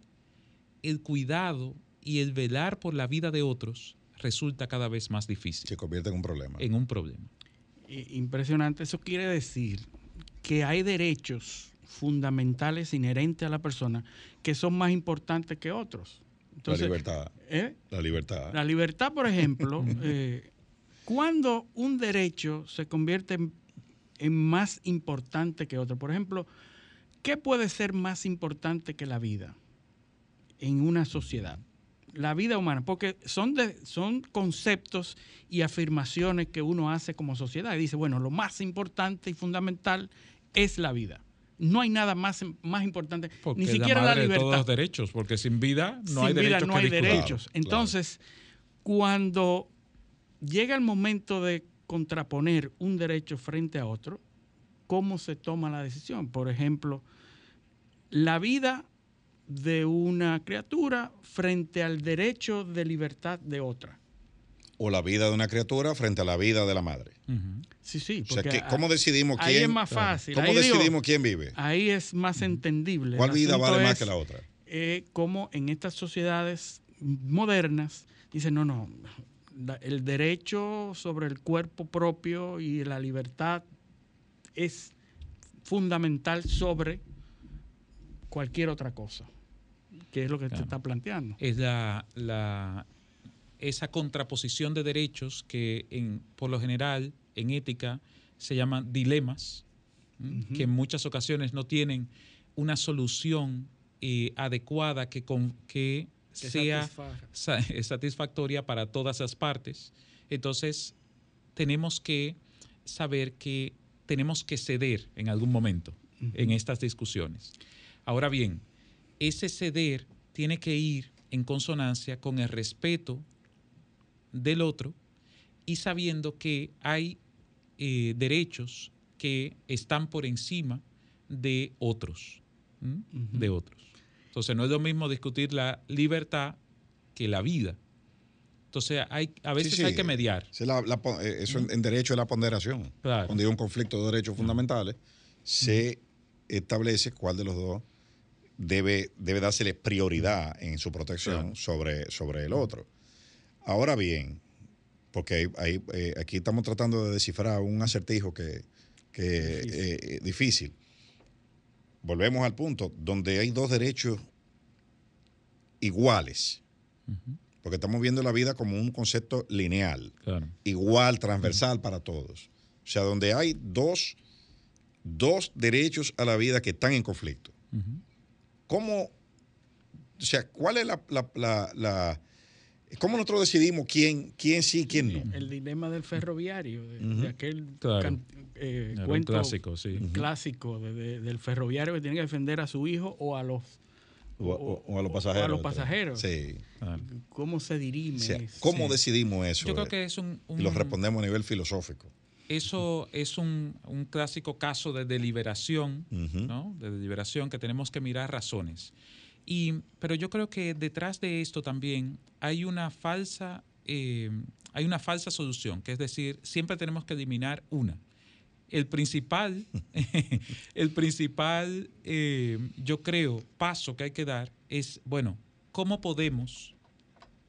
el cuidado y el velar por la vida de otros resulta cada vez más difícil, Se convierte en un problema. en un problema. Impresionante. Eso quiere decir que hay derechos fundamentales inherentes a la persona que son más importantes que otros. Entonces, la libertad. ¿eh? La libertad. La libertad, por ejemplo, eh, cuando un derecho se convierte en, en más importante que otro. Por ejemplo, ¿qué puede ser más importante que la vida en una sociedad? La vida humana, porque son, de- son conceptos y afirmaciones que uno hace como sociedad y dice, bueno, lo más importante y fundamental es la vida. No hay nada más, más importante, Porque ni siquiera la, madre libertad todos los derechos, porque sin vida no sin hay vida derechos no hay derechos. Claro, Entonces, cuando llega el momento de contraponer un derecho frente a otro, ¿cómo se toma la decisión? Por ejemplo, la vida de una criatura frente al derecho de libertad de otra. O la vida de una criatura frente a la vida de la madre. Sí, sí. O sea, ¿cómo decidimos ahí quién? es más fácil. ¿Cómo Ahí digo, decidimos quién vive? Ahí es más entendible. ¿Cuál vida vale más que la otra? eh, como en estas sociedades modernas dicen, no, no, el derecho sobre el cuerpo propio y la libertad es fundamental sobre cualquier otra cosa, que es lo que se está planteando. Es la, la- esa contraposición de derechos que en, por lo general en ética se llaman dilemas, que en muchas ocasiones no tienen una solución eh, adecuada que, con- que Que sea sa- satisfactoria para todas las partes. Entonces, tenemos que saber que tenemos que ceder en algún momento en estas discusiones. Ahora bien, ese ceder tiene que ir en consonancia con el respeto del otro y sabiendo que hay eh, derechos que están por encima de otros, de otros. Entonces no es lo mismo discutir la libertad que la vida. Entonces hay, a veces Sí, sí. hay que mediar. La- la eh, eso en, en derecho es la ponderación. Claro. Cuando hay un conflicto de derechos fundamentales, se establece cuál de los dos debe, debe dársele prioridad en su protección Claro. sobre, sobre el otro. Ahora bien, porque hay- hay, eh, aquí estamos tratando de descifrar un acertijo que, que Difícil. eh, eh, difícil. Volvemos al punto, donde hay dos derechos iguales. Porque estamos viendo la vida como un concepto lineal, Claro. igual, transversal para todos. O sea, donde hay dos, dos derechos a la vida que están en conflicto. ¿Cómo, o sea, cuál es la, la- la- la- cómo nosotros decidimos quién, quién sí y quién no? El dilema del ferroviario, de, de aquel Claro. can- eh, un cuento clásico, sí. clásico de- de- del ferroviario que tiene que defender a su hijo o a los O, o- o a los pasajeros. a los pasajeros. Sí. Claro. ¿Cómo se dirime? O sea, eso? ¿Cómo Sí. decidimos eso? Yo creo que es un, Y lo un- respondemos a nivel filosófico. Eso es un, un clásico caso de deliberación. ¿no? De deliberación que tenemos que mirar razones. Y, pero yo creo que detrás de esto también hay una falsa, eh, hay una falsa solución, que es decir, siempre tenemos que eliminar una. El principal, el principal, eh, yo creo, paso que hay que dar es, bueno, ¿cómo podemos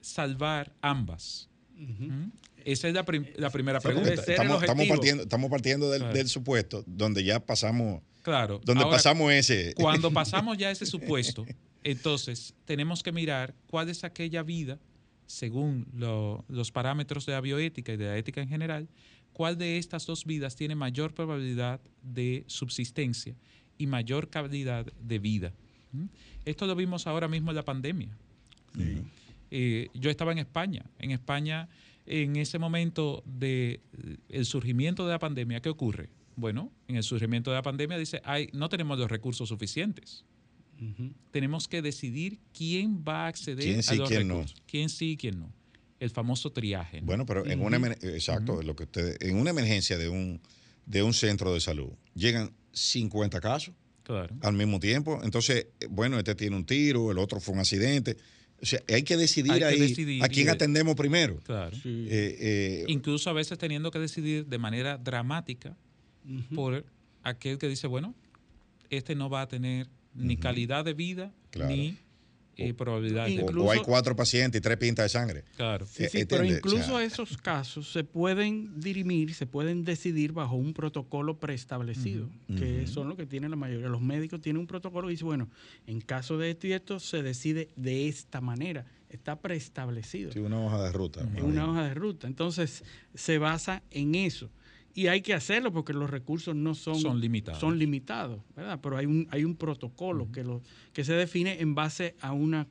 salvar ambas? ¿Mm? Esa es la, prim- la primera pregunta. Estamos, partiendo, estamos partiendo del, supuesto donde ya pasamos, Claro. donde Ahora, pasamos ese. Cuando pasamos ya ese supuesto, entonces tenemos que mirar cuál es aquella vida, según lo- los parámetros de la bioética y de la ética en general, cuál de estas dos vidas tiene mayor probabilidad de subsistencia y mayor calidad de vida. ¿Mm? Esto lo vimos ahora mismo en la pandemia. Eh, yo estaba en España. En España, en ese momento del surgimiento de la pandemia, ¿qué ocurre? Bueno, en el surgimiento de la pandemia dice, Ay, no tenemos los recursos suficientes. Tenemos que decidir quién va a acceder ¿Quién a los quién no? recursos. ¿Quién sí y quién no? El famoso triaje. ¿no? Bueno, pero en una emer- exacto, lo que usted, en una emergencia de un de un centro de salud llegan 50 casos Claro. al mismo tiempo, entonces, eh, bueno, este tiene un tiro, el otro fue un accidente. O sea, hay que decidir Hay que ahí decidir a quién y- atendemos primero. Claro. Sí. Eh, eh, Incluso a veces teniendo que decidir de manera dramática por aquel que dice, bueno, este no va a tener ni calidad de vida Claro. ni eh, probabilidad o- incluso- o, hay cuatro pacientes y tres pintas de sangre. Claro. Sí, Eh, sí, pero incluso o sea- esos casos se pueden dirimir, se pueden decidir bajo un protocolo preestablecido, que son lo que tienen la mayoría. Los médicos tienen un protocolo y dicen, bueno, en caso de esto y esto se decide de esta manera, está preestablecido. Sí, una hoja de ruta. Es una hoja de ruta. Entonces, se basa en eso. Y hay que hacerlo porque los recursos no son, Son limitados. Son limitados, ¿verdad? Pero hay un, hay un protocolo que, lo, que se define en base a una,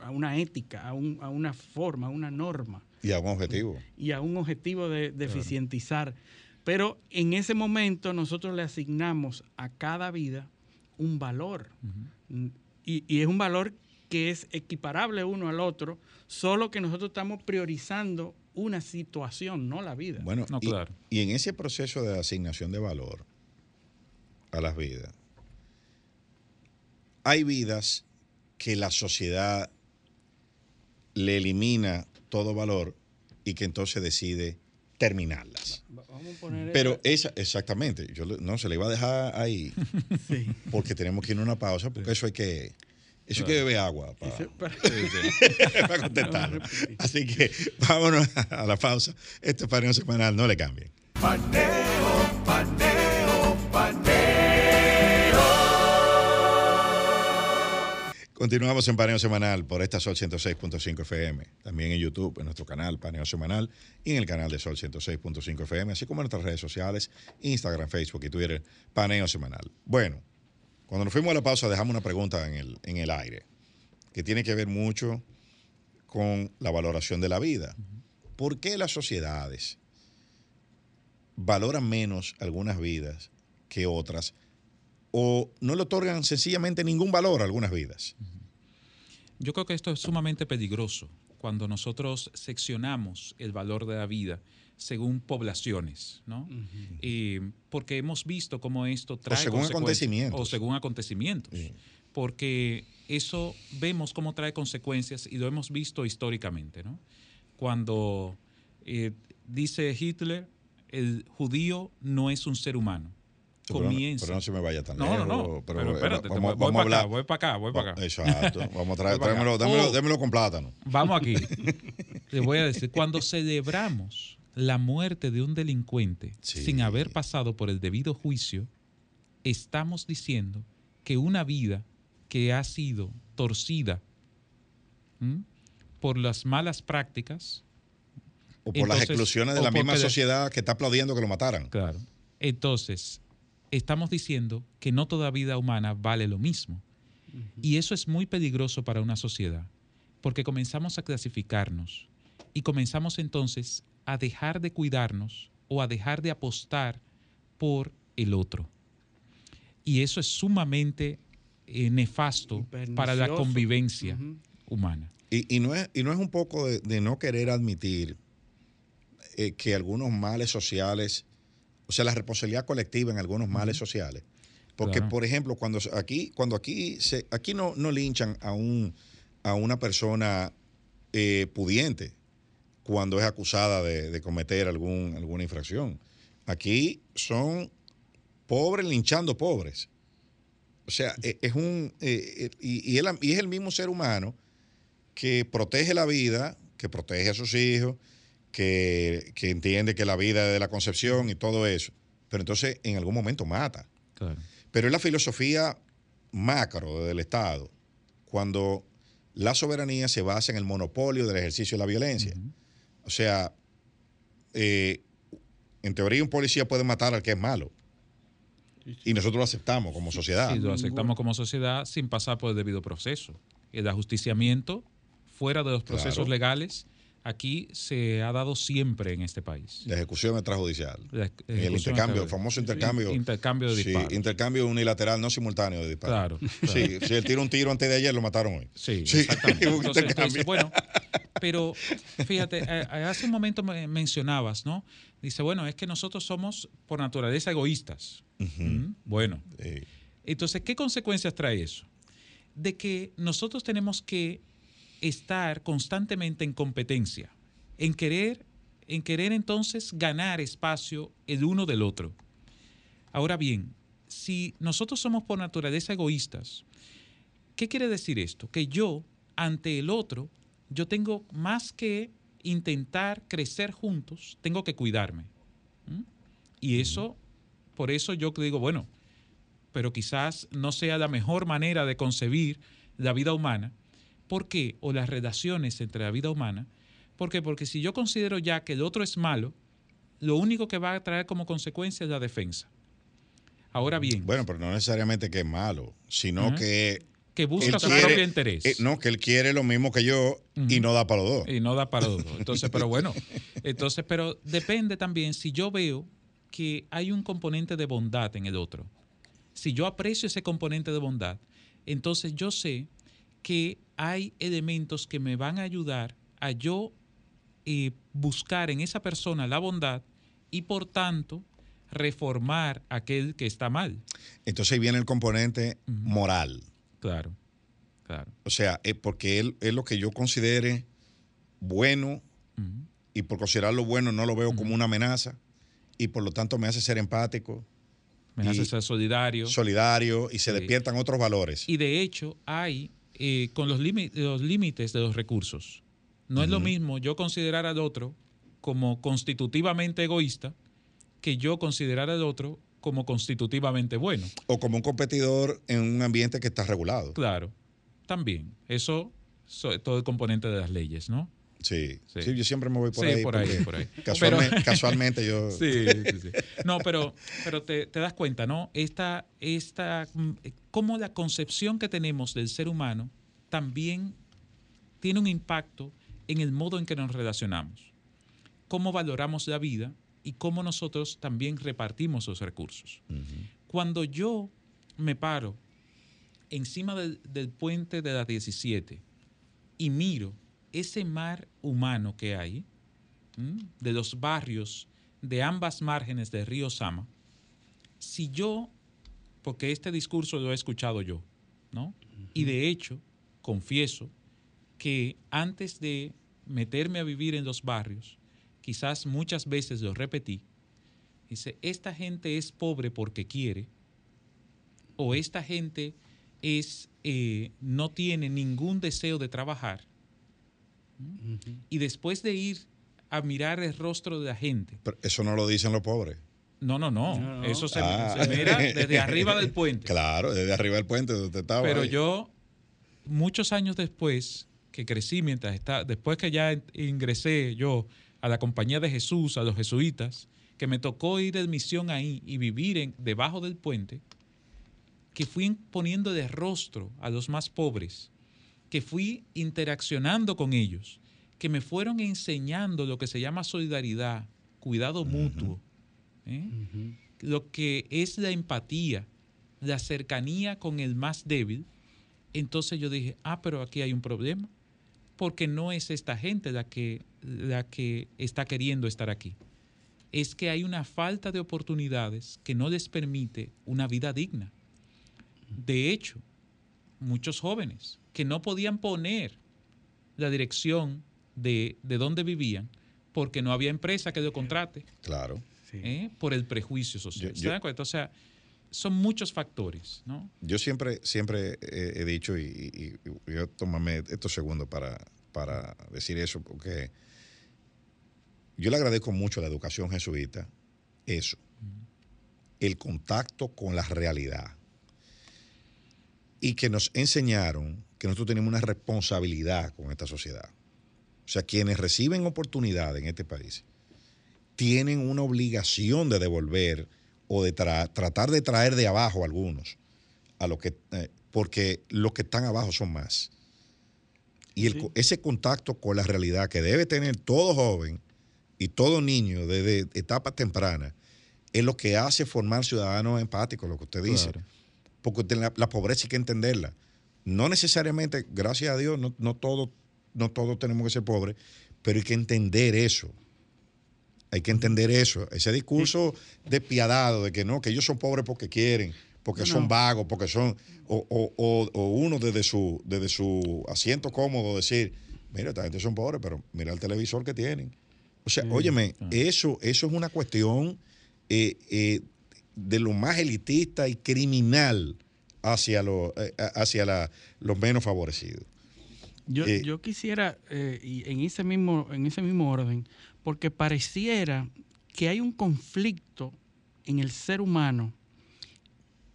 a una ética, a, un- a una forma, a una norma Y a un objetivo. y a un objetivo de, de eficientizar. Pero en ese momento nosotros le asignamos a cada vida un valor. Mm, y, y es un valor que es equiparable uno al otro, solo que nosotros estamos priorizando una situación, no la vida. Bueno, No, y, claro. y en ese proceso de asignación de valor a las vidas, hay vidas que la sociedad le elimina todo valor y que entonces decide terminarlas. Va- Vamos a poner Pero esa, exactamente, yo no se le iba a dejar ahí Sí. porque tenemos que ir a una pausa porque eso hay que, eso que beber agua para, para- contestarlo. Así que vámonos a la pausa. Este paneo semanal, no le cambien. Paneo, paneo, paneo. Continuamos en Paneo Semanal por esta Sol 106.5 FM. También en YouTube, en nuestro canal Paneo Semanal y en el canal de Sol 106.5 FM, así como en nuestras redes sociales, Instagram, Facebook y Twitter, Paneo Semanal. Bueno, cuando nos fuimos a la pausa dejamos una pregunta en el, en el aire que tiene que ver mucho con la valoración de la vida. ¿Por qué las sociedades valoran menos algunas vidas que otras o no le otorgan sencillamente ningún valor a algunas vidas? Yo creo que esto es sumamente peligroso cuando nosotros seccionamos el valor de la vida según poblaciones, ¿no? Eh, porque hemos visto cómo esto trae según consecuencias- acontecimientos. O según acontecimientos. Sí. Porque eso vemos cómo trae consecuencias y lo hemos visto históricamente, ¿no? Cuando eh, dice Hitler, el judío no es un ser humano. Pero no- Comienza. Pero no se me vaya tan No, lejos. no, no. Pero, Pero, espérate, te vamos, voy, vamos a hablar. acá, voy para acá, voy para acá. Exacto. Vamos a traer, tráemelo, dámelo, Oh. démelo con plátano. Vamos aquí. Le voy a decir, cuando celebramos la muerte de un delincuente Sí. sin haber pasado por el debido juicio, estamos diciendo que una vida que ha sido torcida ¿m? por las malas prácticas. O por las exclusiones de la misma sociedad que está aplaudiendo que lo mataran. Claro. Entonces, estamos diciendo que no toda vida humana vale lo mismo. Y eso es muy peligroso para una sociedad, porque comenzamos a clasificarnos y comenzamos entonces a dejar de cuidarnos o a dejar de apostar por el otro. Y eso es sumamente eh, nefasto para la convivencia humana. Y, y no es, y no es un poco de, de no querer admitir eh, que algunos males sociales, o sea, la responsabilidad colectiva en algunos males sociales. Porque, Claro. por ejemplo, cuando aquí, cuando aquí se, aquí no, no linchan a un a una persona eh, pudiente cuando es acusada de, de cometer algún, alguna infracción. Aquí son pobres linchando pobres. O sea, e- es un eh, eh, y, y él- y es el mismo ser humano que protege la vida, que protege a sus hijos, que, que entiende que la vida es de la concepción y todo eso, pero entonces en algún momento mata. Claro. Pero es la filosofía macro del Estado, cuando la soberanía se basa en el monopolio del ejercicio de la violencia. O sea, eh, en teoría un policía puede matar al que es malo. Y nosotros lo aceptamos como sociedad. Sí, lo aceptamos como sociedad sin pasar por el debido proceso. El ajusticiamiento fuera de los procesos Claro. legales aquí se ha dado siempre en este país. La ejecución extrajudicial. La el intercambio, el famoso intercambio. Intercambio de Sí, disparos. intercambio unilateral, no simultáneo de disparos. Claro, Sí, si él tira un tiro antes de ayer, lo mataron hoy. Sí, Sí, exactamente. Entonces, entonces, bueno, pero fíjate, hace un momento me- mencionabas, ¿no? Dice, bueno, es que nosotros somos por naturaleza egoístas. Mm, Bueno, Sí. entonces, ¿qué consecuencias trae eso? De que nosotros tenemos que estar constantemente en competencia, en querer, en querer entonces ganar espacio el uno del otro. Ahora bien, si nosotros somos por naturaleza egoístas, ¿qué quiere decir esto? Que yo, ante el otro, yo tengo más que intentar crecer juntos, tengo que cuidarme. ¿Mm? Y eso, por eso yo digo, bueno, pero quizás no sea la mejor manera de concebir la vida humana. ¿Por qué? O las relaciones entre la vida humana. ¿Por qué? Porque si yo considero ya que el otro es malo, lo único que va a traer como consecuencia es la defensa. Ahora bien, Bueno, pero no necesariamente que es malo, sino que. Que busca él su quiere- propio interés. eh, no, que él quiere lo mismo que yo y no da para los dos. Y no da para los dos. Entonces, pero bueno, entonces, pero depende también si yo veo que hay un componente de bondad en el otro. Si yo aprecio ese componente de bondad, entonces yo sé que hay elementos que me van a ayudar a yo eh, buscar en esa persona la bondad y por tanto reformar aquel que está mal. Entonces ahí viene el componente moral. Claro, claro. O sea, es porque él es lo que yo considere bueno y por considerarlo bueno no lo veo como una amenaza y por lo tanto me hace ser empático, Me hace ser solidario. solidario y se Sí. despiertan otros valores. Y de hecho hay eh, con los límites de los recursos. No es lo mismo yo considerar al otro como constitutivamente egoísta que yo considerar al otro como constitutivamente bueno. O como un competidor en un ambiente que está regulado. Claro, también. Eso es todo el componente de las leyes, ¿no? Sí. Sí. sí, yo siempre me voy por Sí, ahí. por ahí, por ahí. Casualmente, casualmente yo... Sí, sí, sí. No, pero, pero te, te das cuenta, ¿no? Esta, esta, mm, cómo la concepción que tenemos del ser humano también tiene un impacto en el modo en que nos relacionamos. Cómo valoramos la vida y cómo nosotros también repartimos los recursos. Cuando yo me paro encima del, del puente de la 17 y miro ese mar humano que hay, ¿m? de los barrios de ambas márgenes del río Sama, si yo, porque este discurso lo he escuchado yo, ¿no? Y de hecho, confieso que antes de meterme a vivir en los barrios, quizás muchas veces lo repetí, dice, esta gente es pobre porque quiere, o esta gente es, eh, no tiene ningún deseo de trabajar, y después de ir a mirar el rostro de la gente, Pero eso no lo dicen los pobres. no, no, no, No, no. eso se, Ah. se mira desde arriba del puente. Claro, desde arriba del puente donde estaba. Pero ahí. yo, muchos años después, que crecí mientras estaba, después que ya ingresé yo a la compañía de Jesús, a los jesuitas, que me tocó ir de misión ahí y vivir en, debajo del puente, que fui poniendo de rostro a los más pobres, que fui interaccionando con ellos, que me fueron enseñando lo que se llama solidaridad, cuidado mutuo, ¿eh? lo que es la empatía, la cercanía con el más débil, entonces yo dije, ah, pero aquí hay un problema, porque no es esta gente la que, la que está queriendo estar aquí. Es que hay una falta de oportunidades que no les permite una vida digna. De hecho, muchos jóvenes que no podían poner la dirección de, de dónde vivían porque no había empresa que lo contrate. Claro. ¿eh? Por el prejuicio social. ¿Se dan cuenta? O sea, son muchos factores, ¿no? Yo siempre, siempre he, dicho, y, yo tómame estos segundos para, para decir eso, porque yo le agradezco mucho a la educación jesuita eso, el contacto con la realidad. Y que nos enseñaron que nosotros tenemos una responsabilidad con esta sociedad. O sea, quienes reciben oportunidad en este país tienen una obligación de devolver o de tratar de traer de abajo a algunos, a lo que, eh, porque los que están abajo son más. Y ese contacto con la realidad que debe tener todo joven y todo niño desde etapas tempranas es lo que hace formar ciudadanos empáticos, lo que usted dice. Porque la, pobreza hay que entenderla. No necesariamente, gracias a Dios, no, no todos no todos tenemos que ser pobres, pero hay que entender eso. Hay que entender eso. Ese discurso despiadado de que no, que ellos son pobres porque quieren, porque son vagos, porque son. O, uno desde su, desde su asiento cómodo decir, mira, esta gente son pobres, pero mira el televisor que tienen. O sea, óyeme, eso, eso es una cuestión eh, eh, de lo más elitista y criminal hacia, eh, hacia los menos favorecidos. Yo, yo quisiera, y en ese mismo, en ese mismo orden, porque pareciera que hay un conflicto en el ser humano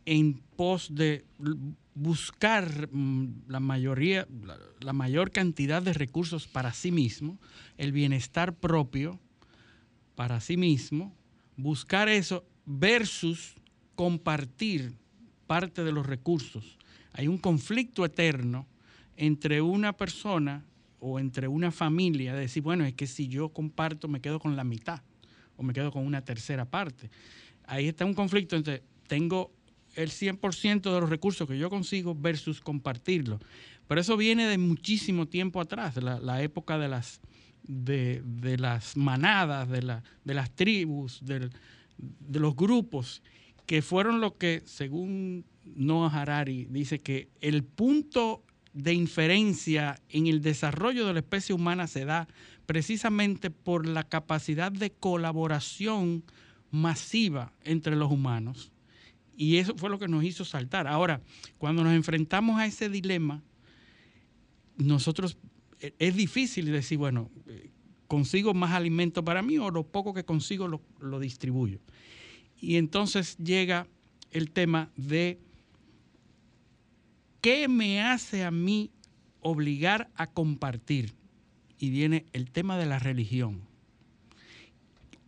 en pos de buscar mm, la mayoría, la, mayor cantidad de recursos para sí mismo, el bienestar propio para sí mismo, buscar eso versus compartir parte de los recursos. Hay un conflicto eterno entre una persona o entre una familia de decir, bueno, es que si yo comparto me quedo con la mitad o me quedo con una tercera parte. Ahí está un conflicto entre tengo el 100% de los recursos que yo consigo versus compartirlo. Pero eso viene de muchísimo tiempo atrás, la, época de las, de, las manadas, de, la, de las tribus, de, los grupos, que fueron lo que, según Noah Harari, dice que el punto de inferencia en el desarrollo de la especie humana se da precisamente por la capacidad de colaboración masiva entre los humanos. Y eso fue lo que nos hizo saltar. Ahora, cuando nos enfrentamos a ese dilema, nosotros e, es difícil decir, bueno, eh, consigo más alimento para mí o lo poco que consigo lo, lo distribuyo. Y entonces llega el tema de ¿Qué me hace a mí obligar a compartir? Y viene el tema de la religión,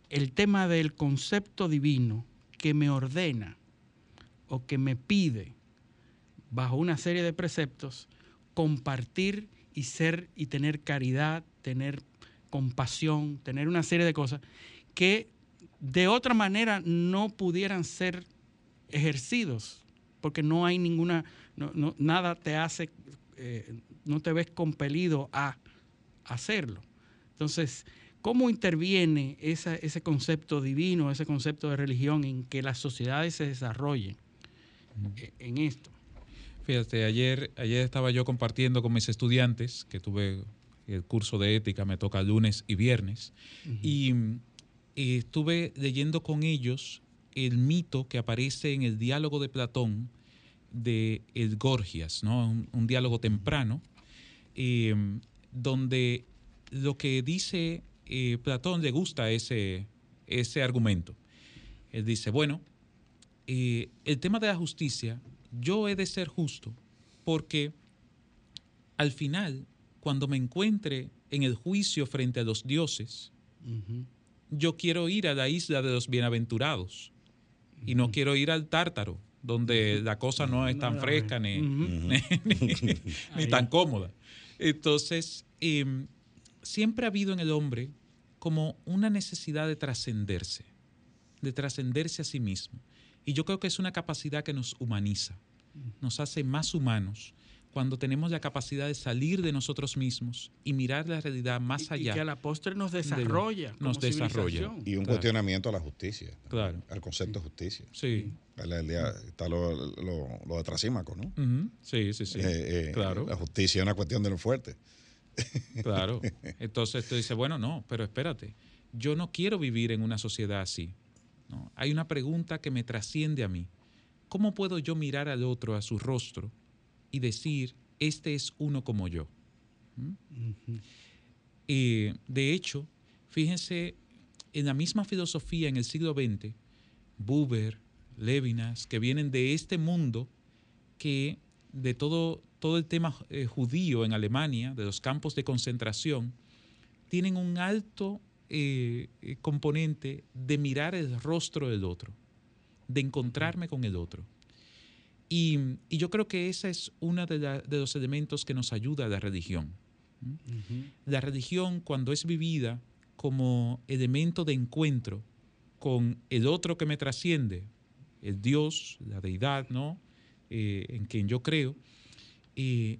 el tema del concepto divino que me ordena o que me pide, bajo una serie de preceptos, compartir y ser y tener caridad, tener compasión, tener una serie de cosas que de otra manera no pudieran ser ejercidos, porque no hay ninguna, no, nada te hace, eh, no te ves compelido a hacerlo. Entonces, ¿cómo interviene ese concepto divino, ese concepto de religión en que las sociedades se desarrollen en esto? Fíjate, ayer, ayer estaba yo compartiendo con mis estudiantes, que tuve el curso de ética, me toca lunes y viernes, y, estuve leyendo con ellos el mito que aparece en el diálogo de Platón de el Gorgias, ¿no? un, diálogo temprano, eh, donde lo que dice eh, Platón le gusta ese, ese argumento. Él dice, bueno, eh, el tema de la justicia, yo he de ser justo porque al final cuando me encuentre en el juicio frente a los dioses, yo quiero ir a la isla de los bienaventurados. Y no quiero ir al tártaro, donde la cosa no es tan fresca ni, ni, tan cómoda. Entonces, em, siempre ha habido en el hombre como una necesidad de trascenderse, de trascenderse a sí mismo. Y yo creo que es una capacidad que nos humaniza, nos hace más humanos cuando tenemos la capacidad de salir de nosotros mismos y mirar la realidad más allá. Y que la postre nos desarrolla. nos desarrolla. Y un cuestionamiento a la justicia. Claro. Al concepto de justicia. Sí. Está lo, lo, de Trasímaco, ¿no? Sí, sí, sí. Eh, eh, claro. La justicia es una cuestión de lo fuerte. Claro. Entonces tú dices, bueno, no, pero espérate. Yo no quiero vivir en una sociedad así. ¿No? Hay una pregunta que me trasciende a mí. ¿Cómo puedo yo mirar al otro, a su rostro, y decir, este es uno como yo. ¿Mm? Eh, de hecho, fíjense, en la misma filosofía en el siglo XX, Buber, Levinas, que vienen de este mundo, que de todo, todo el tema eh, judío en Alemania, de los campos de concentración, tienen un alto eh, componente de mirar el rostro del otro, de encontrarme con el otro. Y, yo creo que ese es uno de, los elementos que nos ayuda a la religión. La religión, cuando es vivida como elemento de encuentro con el otro que me trasciende, el Dios, la deidad, ¿no? Eh, en quien yo creo, eh,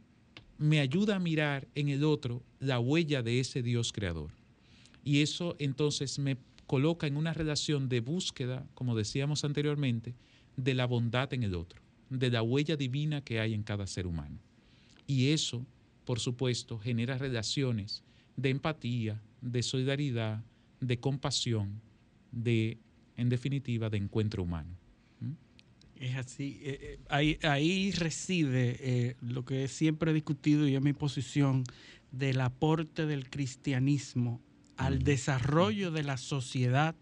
me ayuda a mirar en el otro la huella de ese Dios creador. Y eso entonces me coloca en una relación de búsqueda, como decíamos anteriormente, de la bondad en el otro de la huella divina que hay en cada ser humano. Y eso, por supuesto, genera relaciones de empatía, de solidaridad, de compasión, de, en definitiva, de encuentro humano. ¿Mm? Es así. Eh, eh, ahí, ahí, reside eh, lo que siempre he discutido y es mi posición del aporte del cristianismo al desarrollo de la sociedad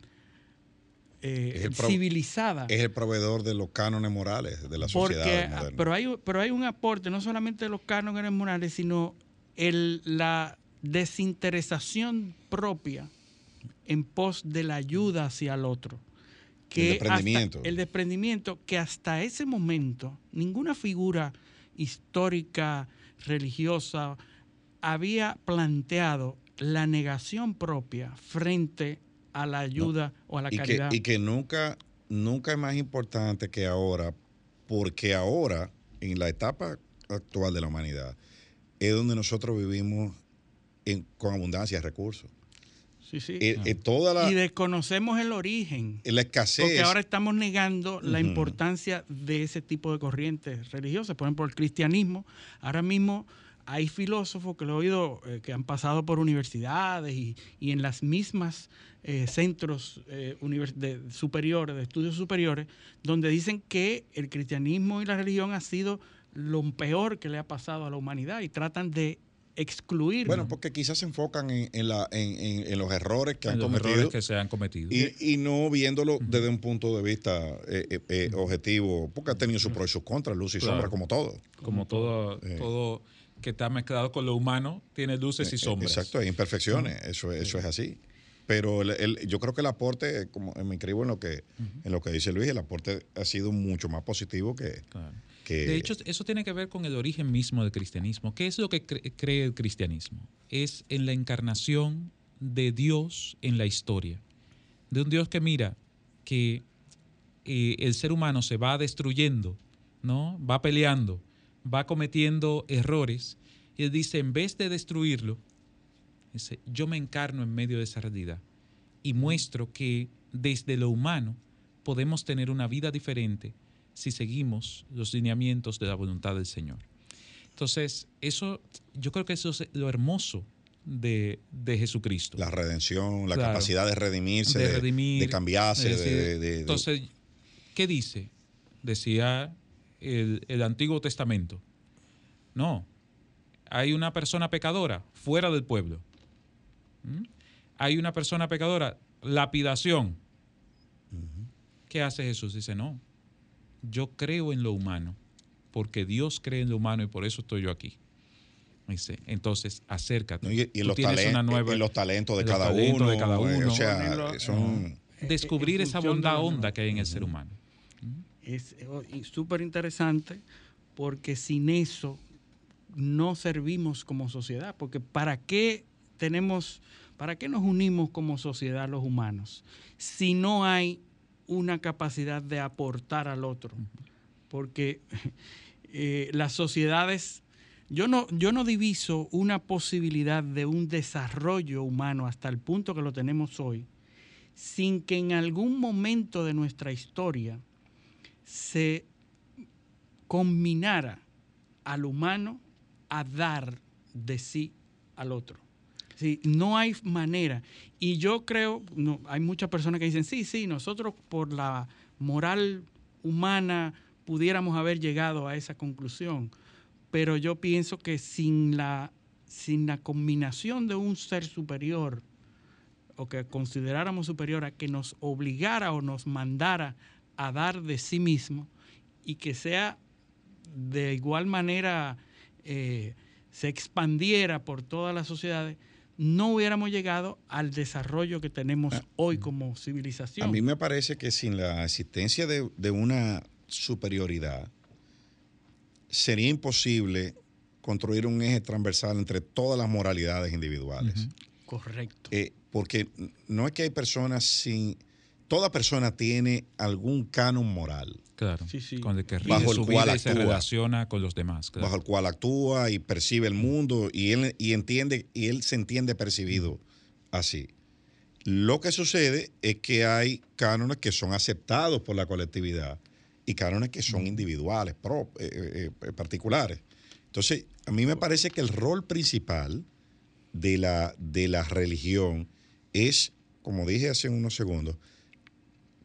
eh, civilizada. Es el proveedor de los cánones morales de la sociedad moderna. Pero hay, pero hay un aporte, no solamente de los cánones morales, sino el, la desinteresación propia en pos de la ayuda hacia el otro. Que el desprendimiento. el desprendimiento que hasta ese momento ninguna figura histórica, religiosa, había planteado la negación propia frente a la ayuda o a la y caridad. Que, y que nunca, nunca es más importante que ahora, porque ahora, en la etapa actual de la humanidad, es donde nosotros vivimos con abundancia de recursos. Sí, sí. Eh, eh, toda y desconocemos el origen. La escasez. Porque ahora estamos negando la importancia de ese tipo de corrientes religiosas. Por ejemplo, el cristianismo. Ahora mismo hay filósofos que lo he oído eh, que han pasado por universidades y, en las mismas eh, centros eh, de, superiores, de estudios superiores, donde dicen que el cristianismo y la religión ha sido lo peor que le ha pasado a la humanidad y tratan de excluir. Bueno, porque quizás se enfocan en, la, en, los errores que han los cometido. Errores que se han cometido. Y, no viéndolo desde un punto de vista objetivo, porque ha tenido sus pros y sus contras, luz y sombra, como todo. Como todo, todo que está mezclado con lo humano, tiene luces y eh, eh, sombras. Exacto, hay imperfecciones, eso, eso es así. Pero yo creo que el aporte, como me inscribo en lo que en lo que dice Luis, el aporte ha sido mucho más positivo que, De hecho, eso tiene que ver con el origen mismo del cristianismo. ¿Qué es lo que cree el cristianismo? Es en la encarnación de Dios en la historia. De un Dios que mira que eh, el ser humano se va destruyendo, ¿no? Va peleando, va cometiendo errores y él dice, en vez de destruirlo, dice, yo me encarno en medio de esa realidad y muestro que desde lo humano podemos tener una vida diferente si seguimos los lineamientos de la voluntad del Señor. Entonces, eso, yo creo que eso es lo hermoso de, Jesucristo. La redención, la capacidad de redimirse, de, redimir, de, cambiarse. entonces, ¿qué dice? Decía el, Antiguo Testamento. No, hay una persona pecadora fuera del pueblo. ¿Mm? Hay una persona pecadora, lapidación. ¿Qué hace Jesús? Dice, no, yo creo en lo humano, porque Dios cree en lo humano y por eso estoy yo aquí. Dice, entonces, acércate. No, y, y Tú los, tienes talen- una nueva- y los talentos de los cada talentos uno. de cada eh, uno. O sea, Ponerlo- son. descubrir esa bondad honda que hay en el ser humano. Es y súper interesante porque sin eso no servimos como sociedad. Porque ¿para qué tenemos, para qué nos unimos como sociedad los humanos si no hay una capacidad de aportar al otro? Porque eh, las sociedades, yo no, yo no diviso una posibilidad de un desarrollo humano hasta el punto que lo tenemos hoy, sin que en algún momento de nuestra historia se combinara al humano a dar de sí al otro. Sí, no hay manera. Y yo creo, no, hay muchas personas que dicen, sí, sí, nosotros por la moral humana pudiéramos haber llegado a esa conclusión. Pero yo pienso que sin la, sin la combinación de un ser superior, o que consideráramos superior a que nos obligara o nos mandara a dar de sí mismo y que sea de igual manera eh, se expandiera por todas las sociedades, no hubiéramos llegado al desarrollo que tenemos hoy como civilización. A mí me parece que sin la existencia de, de una superioridad, sería imposible construir un eje transversal entre todas las moralidades individuales. Correcto. Eh, porque no es que hay personas sin... Toda persona tiene algún canon moral Claro. Sí, sí. Con el que rige Bajo el su cual vida y se actúa. relaciona con los demás. claro. bajo el cual actúa y percibe el mundo y él, y entiende, y él se entiende percibido así. Lo que sucede es que hay cánones que son aceptados por la colectividad y cánones que son individuales, pro- eh, eh, eh, particulares. Entonces, a mí me parece que el rol principal de la, de la religión es, como dije hace unos segundos,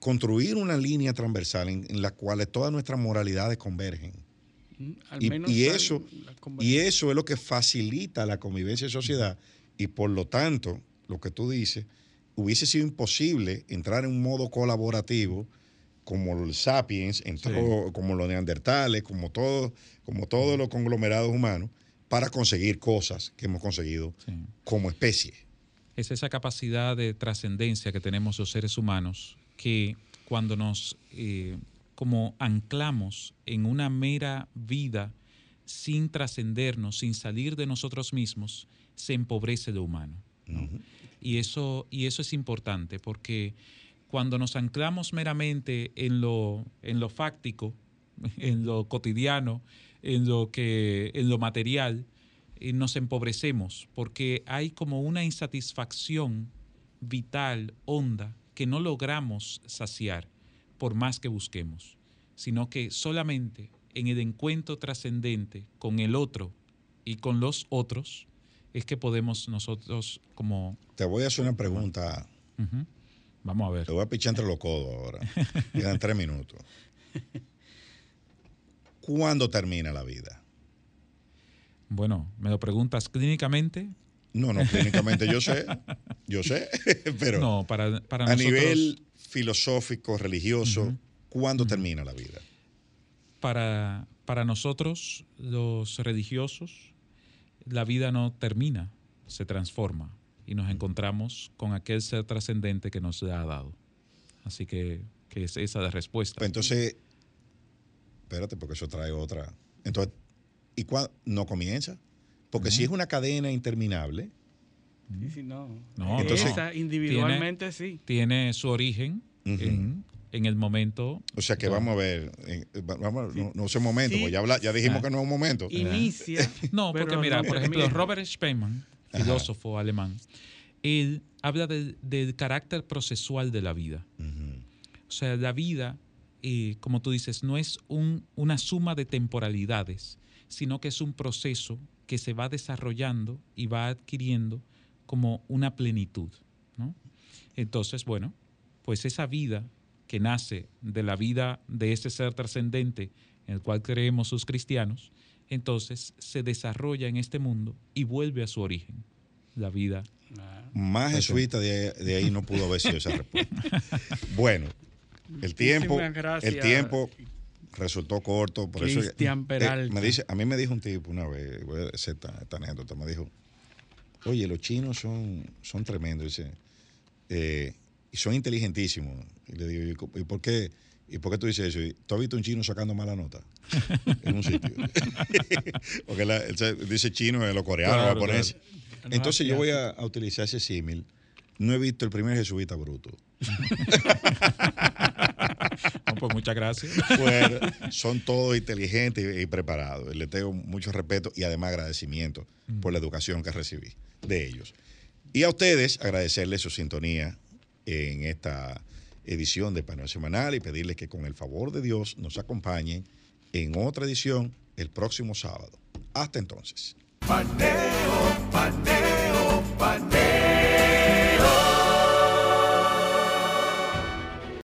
construir una línea transversal en, en la cual todas nuestras moralidades convergen. Mm, al Y, menos y eso, y eso es lo que facilita la convivencia en sociedad y por lo tanto, lo que tú dices, hubiese sido imposible entrar en un modo colaborativo como los sapiens, entró, como los neandertales, como todo, como todos los conglomerados humanos, para conseguir cosas que hemos conseguido Sí. como especie. es esa capacidad de trascendencia que tenemos los seres humanos que cuando nos eh, como anclamos en una mera vida sin trascendernos, sin salir de nosotros mismos, se empobrece lo humano. ¿no? Y, eso, y eso es importante porque cuando nos anclamos meramente en lo, en lo fáctico, en lo cotidiano, en lo, que, en lo material, eh, nos empobrecemos porque hay como una insatisfacción vital, honda, que no logramos saciar por más que busquemos, sino que solamente en el encuentro trascendente con el otro y con los otros es que podemos nosotros como... Te voy a hacer una pregunta. Vamos a ver. te voy a pichar entre los codos ahora. Quedan tres minutos. ¿Cuándo termina la vida? Bueno, me lo preguntas clínicamente. No, no, clínicamente yo sé, yo sé, pero no, para, para a nosotros, nivel filosófico, religioso, ¿cuándo termina la vida? para, para nosotros, los religiosos, la vida no termina, se transforma y nos encontramos con aquel ser trascendente que nos ha dado. Así que, que es esa la respuesta. Pues entonces, espérate, porque eso trae otra. Entonces, ¿y cuándo no comienza? Porque si es una cadena interminable, Sí, sí, no. No, Entonces- Esa individualmente sí. Tiene su origen en, en el momento. o sea que vamos a ver, eh, va- vamos, no, no es un momento, Sí. porque ya, habla- ya dijimos Ah. que no es un momento. Inicia. No, porque mira, no por ejemplo. Robert Spemann, filósofo alemán, él habla del, del carácter procesual de la vida. O sea, la vida, eh, como tú dices, no es un- una suma de temporalidades, sino que es un proceso que se va desarrollando y va adquiriendo como una plenitud. ¿no? Entonces, bueno, pues esa vida que nace de la vida de ese ser trascendente en el cual creemos los cristianos, entonces se desarrolla en este mundo y vuelve a su origen, la vida. Más jesuita de, de ahí no pudo haber sido esa respuesta. Bueno, el tiempo, el tiempo resultó corto. Por Cristian eso, Peralta. me dice, a mí me dijo un tipo una vez, voy a hacer esta, anécdota, me dijo, oye, los chinos son, son tremendos, dice, eh, y son inteligentísimos. Y le digo, ¿y por qué? ¿Y por qué tú dices eso? ¿Tú has visto un chino sacando mala nota? en un sitio. Porque la, dice chino en los coreanos, claro, japoneses. Claro. Entonces yo voy a, a utilizar ese símil. No he visto el primer jesuita bruto. no, pues muchas gracias. Bueno, son todos inteligentes y, preparados. Le tengo mucho respeto y además agradecimiento mm. por la educación que recibí de ellos. Y a ustedes agradecerles su sintonía en esta edición de Paneo Semanal y pedirles que con el favor de Dios nos acompañen en otra edición el próximo sábado. Hasta entonces. Paneo, paneo, paneo.